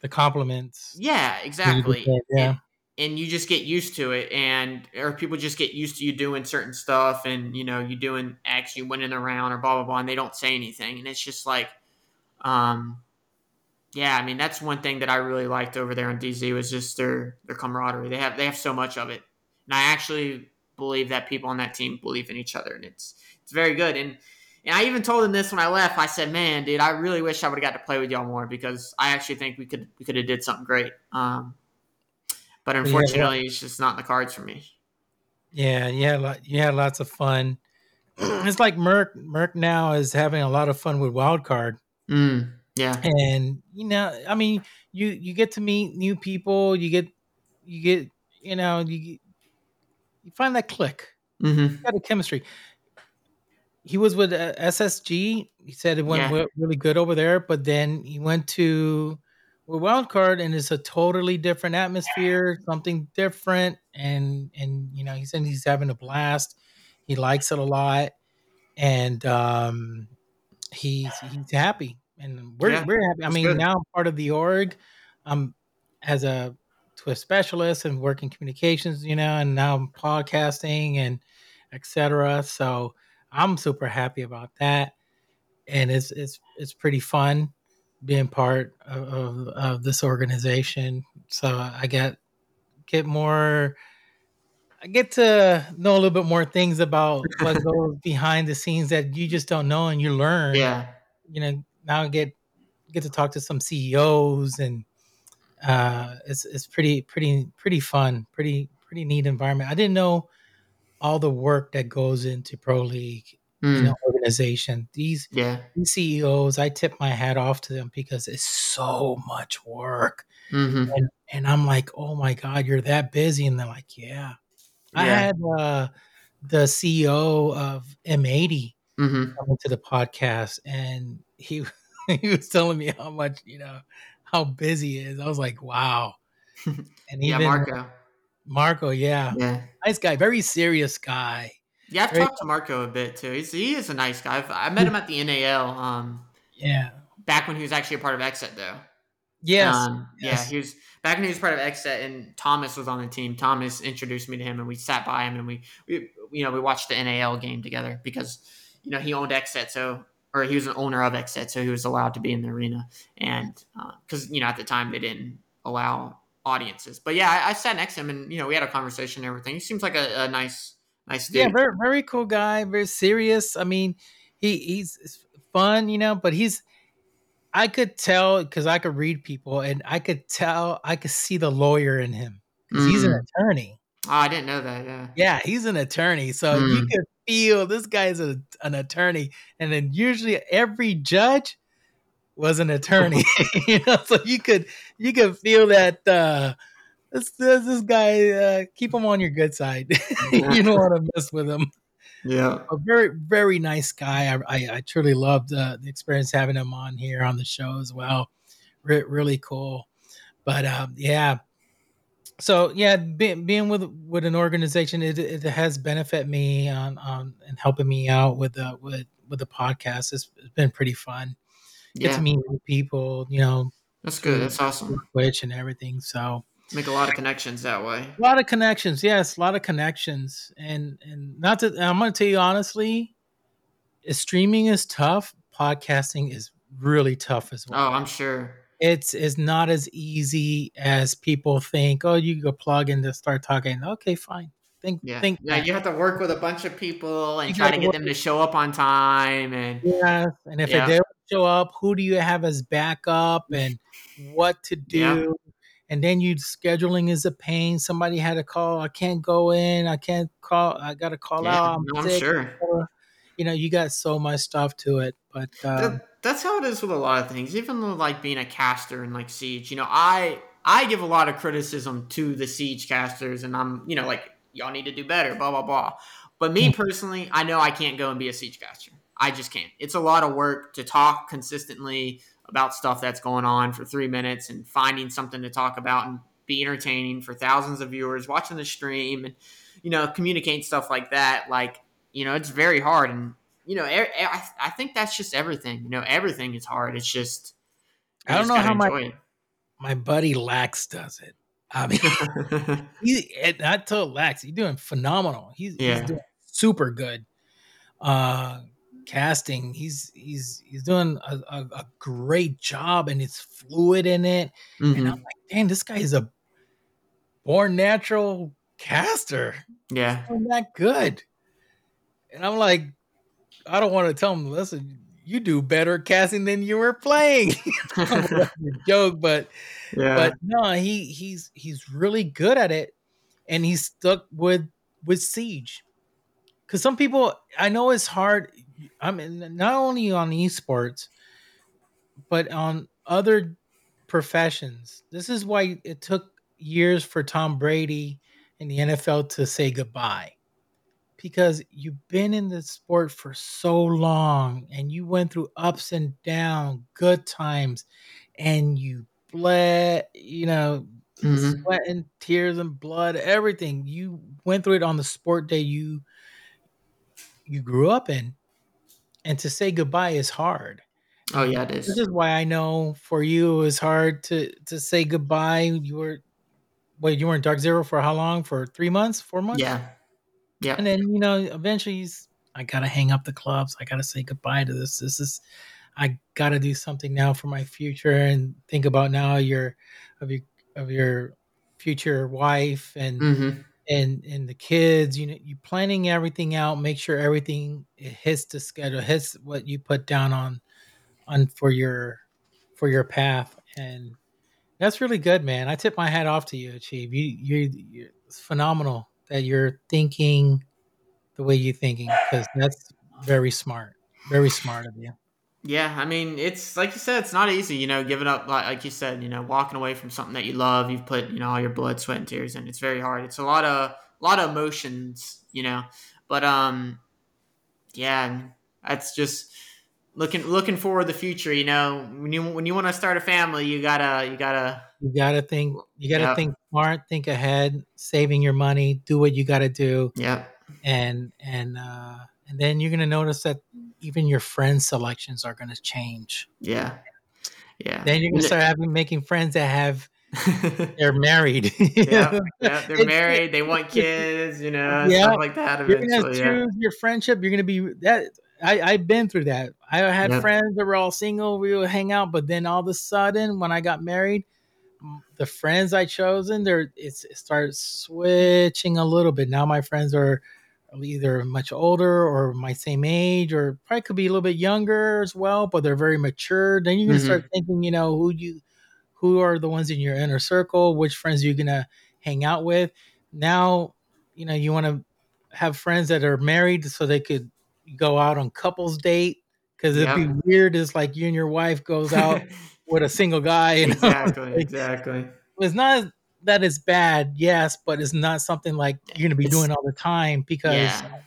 the compliments. yeah exactly Yeah. and, and you just get used to it and or people just get used to you doing certain stuff and you know you doing x you winning the round or blah blah blah and they don't say anything and it's just like um yeah i mean that's one thing that i really liked over there on dz was just their their camaraderie they have they have so much of it and i actually believe that people on that team believe in each other and it's it's very good and And I even told him this when I left. I said, "Man, dude, I really wish I would have got to play with y'all more because I actually think we could we could have did something great." Um, but unfortunately, yeah. it's just not in the cards for me. Yeah, yeah, you had lots of fun. it's like Merc. Merc now is having a lot of fun with Wildcard. Mm, yeah, and you know, I mean, you you get to meet new people. You get you get you know you you find that click. Mm-hmm. got a chemistry. He was with uh, SSG. He said it went yeah. really good over there, but then he went to with Wildcard, and it's a totally different atmosphere, something different, and and you know he said he's having a blast. He likes it a lot, and um, he's he's happy, and we're yeah, we're happy. I mean, good. now I'm part of the org. I'm as a Twist specialist and working communications, you know, and now I'm podcasting and etc. So I'm super happy about that, and it's it's it's pretty fun being part of, of, of this organization. So I get get more I get to know a little bit more things about what goes behind the scenes that you just don't know and you learn. Yeah. You know, now I get get to talk to some CEOs and uh it's it's pretty pretty pretty fun, pretty pretty neat environment. I didn't know all the work that goes into Pro League mm. you know, organization. These, yeah. these CEOs, I tip my hat off to them because it's so much work. Mm-hmm. And, and I'm like, oh my God, you're that busy. And they're like, yeah. I had uh, the CEO of M80 mm-hmm. coming to the podcast, and he he was telling me how much you know how busy he is. I was like, wow. And even yeah, Marco, Marco, yeah, yeah, nice guy, very serious guy. Yeah, I've very- talked to Marco a bit too. He's he is a nice guy. I've, i met him at the NAL. Um, yeah, back when he was actually a part of XSET though. Yes. Um, yes. Yeah, he was back when he was part of XSET and Thomas was on the team. Thomas introduced me to him and we sat by him and we, we you know, we watched the NAL game together because, you know, he owned XSET. So, or he was an owner of XSET. So he was allowed to be in the arena. And, uh, cause, you know, at the time they didn't allow audiences. But yeah, I, I, sat next to him and, you know, we had a conversation and everything. He seems like a, a nice, nice dude. Yeah, very, very cool guy. Very serious. I mean, he, he's fun, you know, but he's, I could tell because I could read people, and I could tell I could see the lawyer in him because mm. he's an mm. attorney. Oh, I didn't know that. Yeah, yeah, he's an attorney, so mm. you could feel this guy's a, an attorney, and then usually every judge was an attorney. you know, so you could you could feel that. uh this, this, this guy, uh, keep him on your good side. you don't want to mess with him. Yeah, a very very nice guy. I I, I truly loved uh, the experience having him on here on the show as well. Re- really cool. But um, yeah, so yeah, being, being with with an organization, it, it has benefit me on on and helping me out with the with with the podcast. It's, it's been pretty fun. Get yeah. to meet people, you know. That's good. That's awesome. Twitch and everything. So Make a lot of connections that way. A lot of connections, yes, a lot of connections, and and not to. I'm going to tell you honestly, streaming is tough. Podcasting is really tough as well. Oh, I'm sure it's is not as easy as people think. Oh, you go plug in to start talking. Okay, fine. Think, yeah, think. Yeah, you have to work with a bunch of people and you try to get them to show up on time. And yes, and if yeah. they don't show up, who do you have as backup and what to do? Yeah and then you scheduling is a pain. Somebody had a call. I can't go in. I can't call. I got to call yeah, out. I'm, I'm sure. You know, you got so much stuff to it, but uh, that, that's how it is with a lot of things. Even though, like being a caster in like Siege, you know, I I give a lot of criticism to the Siege casters, and I'm you know like y'all need to do better, blah blah blah. But me hmm. personally, I know I can't go and be a Siege caster. I just can't. It's a lot of work to talk consistently about stuff that's going on for three minutes and finding something to talk about and be entertaining for thousands of viewers watching the stream and you know communicating stuff like that. Like you know it's very hard. And you know I, I think that's just everything. You know everything is hard. It's just I don't know how my it. my buddy Lax does it. I mean he I told Lax he's doing phenomenal. He's, yeah. he's doing super good. Uh casting. He's he's he's doing a, a, a great job and it's fluid in it. Mm-hmm. And I'm like, damn, this guy is a born natural caster. Yeah, that good. And I'm like, I don't want to tell him. Listen, you do better casting than you were playing. joke, but Yeah. but no, he he's he's really good at it, and he's stuck with with Siege. Because some people, I know it's hard. I mean, not only on esports, but on other professions. This is why it took years for Tom Brady and the NFL to say goodbye. Because you've been in the sport for so long and you went through ups and downs, good times, and you bled, you know, Mhm. sweat and tears and blood, everything. You went through it on the sport that you you grew up in. And to say goodbye is hard. Oh yeah, it This is. is why I know for you it was hard to to say goodbye. You were wait, you were in Dark Zero for how long? For three months, four months? Yeah. Yeah. And then you know, eventually, I gotta hang up the clubs. I gotta say goodbye to this. This is, I gotta do something now for my future and think about now your, of your of your future wife and hmm and and the kids. You know, you planning everything out. Make sure everything it hits the schedule, hits what you put down on, on for your, for your path. And that's really good, man. I tip my hat off to you, Achieve. You you you're it's phenomenal that you're thinking the way you're thinking because that's very smart. Very smart of you. Yeah, I mean, it's like you said, it's not easy, you know, giving up, like, like you said, you know, walking away from something that you love. You've put, you know, all your blood, sweat, and tears in. It's very hard. It's a lot of, a lot of emotions, you know. But um, yeah, that's just looking, looking forward to the future. You know, when you when you want to start a family, you gotta, you gotta, You gotta think you gotta Yeah. think smart, think ahead, saving your money, do what you gotta do. yeah, and and uh and then you're gonna notice that even your friend selections are gonna change. yeah, yeah. Then you're gonna start having making friends that have they're married. yeah, yeah, they're married. They want kids, you know, Yeah. stuff like that. You're gonna Eventually, yeah. choose your friendship. You're gonna be that. I I've been through that. I had Yeah. friends that were all single. We would hang out, but then all of a sudden, when I got married, the friends I chosen, there it's it started switching a little bit. Now my friends are either much older or my same age, or probably could be a little bit younger as well, but they're very mature. Then you're gonna Mhm. start thinking, you know, who you who are the ones in your inner circle, which friends you're gonna hang out with. Now, you know, you want to have friends that are married so they could go out on couples date because it'd be weird. Is like you and your wife goes out with a single guy. You know? exactly, Like, exactly. It's not that it's bad, yes, but it's not something like you're gonna be It's- doing all the time because Yeah.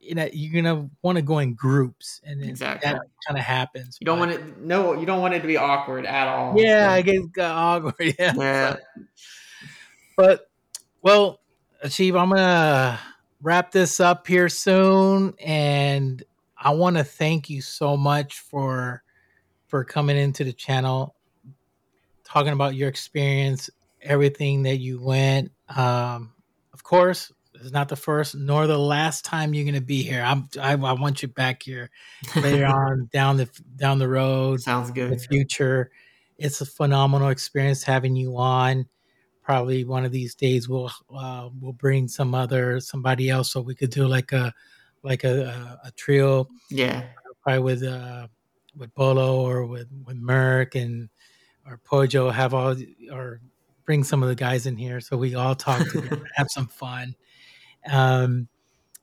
you know you're gonna want to go in groups, and then Exactly. that kind of happens. You don't but- want it. No, you don't want it to be awkward at all. Yeah, I guess it got awkward. Yeah. yeah. But well, Achieve, I'm gonna wrap this up here soon, and I want to thank you so much for for coming into the channel, talking about your experience, everything that you went. Um, of course, it's not the first nor the last time you're gonna be here. I'm I, I want you back here later on down the down the road Sounds good. the future. It's a phenomenal experience having you on. Probably one of these days we'll uh, we'll bring some other somebody else so we could do like a like a, a, a trio Yeah, probably with uh with Beaulo or with with Merck and or Pojo have all or bring some of the guys in here so we all talk together have some fun. Um,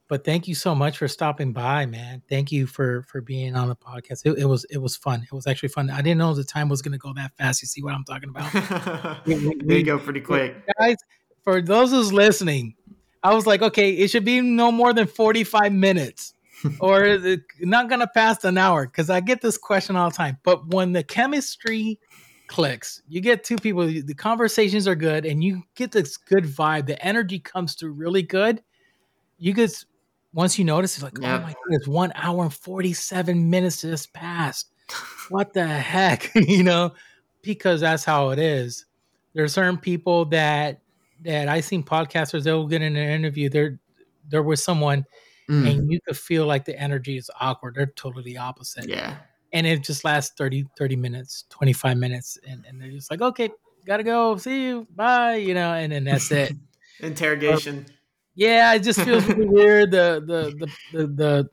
but thank you so much for stopping by, man. Thank you for for being on the podcast. It, it was it was fun. It was actually fun. I didn't know the time was going to go that fast. You see what I'm talking about, We- we- they go pretty quick. guys? For those who's listening, I was like, okay, it should be no more than 45 minutes, or it not going to pass an hour because I get this question all the time. But when the chemistry clicks, you get two people, the conversations are good, and you get this good vibe. The energy comes through really good. You guys, once you notice, it's like, Yep. oh my goodness, one hour and 47 minutes just passed. What the heck? you know, because that's how it is. There are certain people that that I seen podcasters they'll get in an interview. They're they're with someone Mm, and you could feel like the energy is awkward. They're totally opposite. yeah, And it just lasts 30, 30 minutes, 25 minutes. And, and they're just like, okay, gotta go. See you. Bye. You know, and then that's it. interrogation. Um, yeah, it just feels really weird. The the the the, the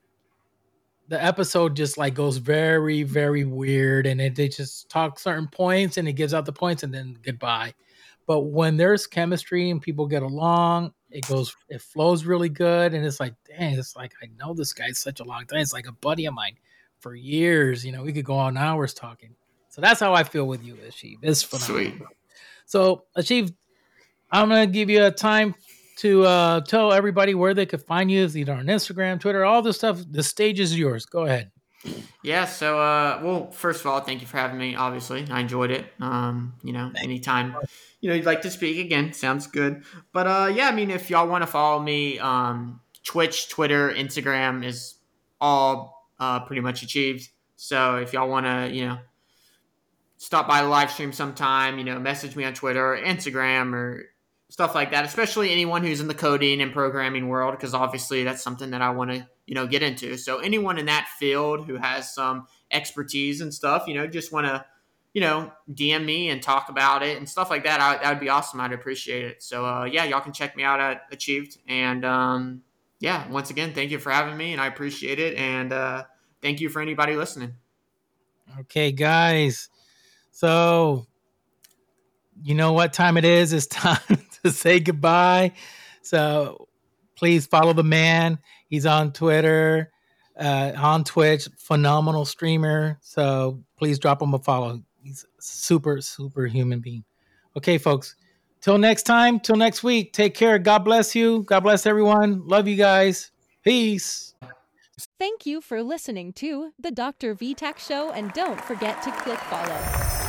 the episode just like goes very very weird and it they just talk certain points and it gives out the points and then goodbye but when there's chemistry and people get along it goes it flows really good and it's like dang it's like i know this guy such a long time it's like a buddy of mine for years you know we could go on hours talking so that's how i feel with you Achieved. it's phenomenal Sweet. so Achieved, i'm gonna give you a time to uh, tell everybody where they could find you, either on Instagram, Twitter, all this stuff. The stage is yours. Go ahead. Yeah. So, uh, well, first of all, thank you for having me. Obviously, I enjoyed it. Um, you know, anytime you know you'd like to speak again, sounds good. But uh, yeah, I mean, if y'all want to follow me, um, Twitch, Twitter, Instagram is all uh, pretty much achieved. So if y'all want to, you know, stop by the live stream sometime, you know, message me on Twitter, or Instagram, or stuff like that, especially anyone who's in the coding and programming world, because obviously that's something that I want to, you know, get into. So anyone in that field who has some expertise and stuff, you know, just want to, you know, DM me and talk about it and stuff like that. I, that would be awesome. I'd appreciate it. So uh, yeah, y'all can check me out at Achieved. And um, yeah, once again, thank you for having me, and I appreciate it. And uh, thank you for anybody listening. Okay, guys. So you know what time it is? It's time to say goodbye. So please follow the man. He's on Twitter, uh, on Twitch, phenomenal streamer. So please drop him a follow. He's super, super human being. Okay, folks. Till next time, till next week. Take care. God bless you. God bless everyone. Love you guys. Peace. Thank you for listening to the Dr. Vtach show and don't forget to click follow.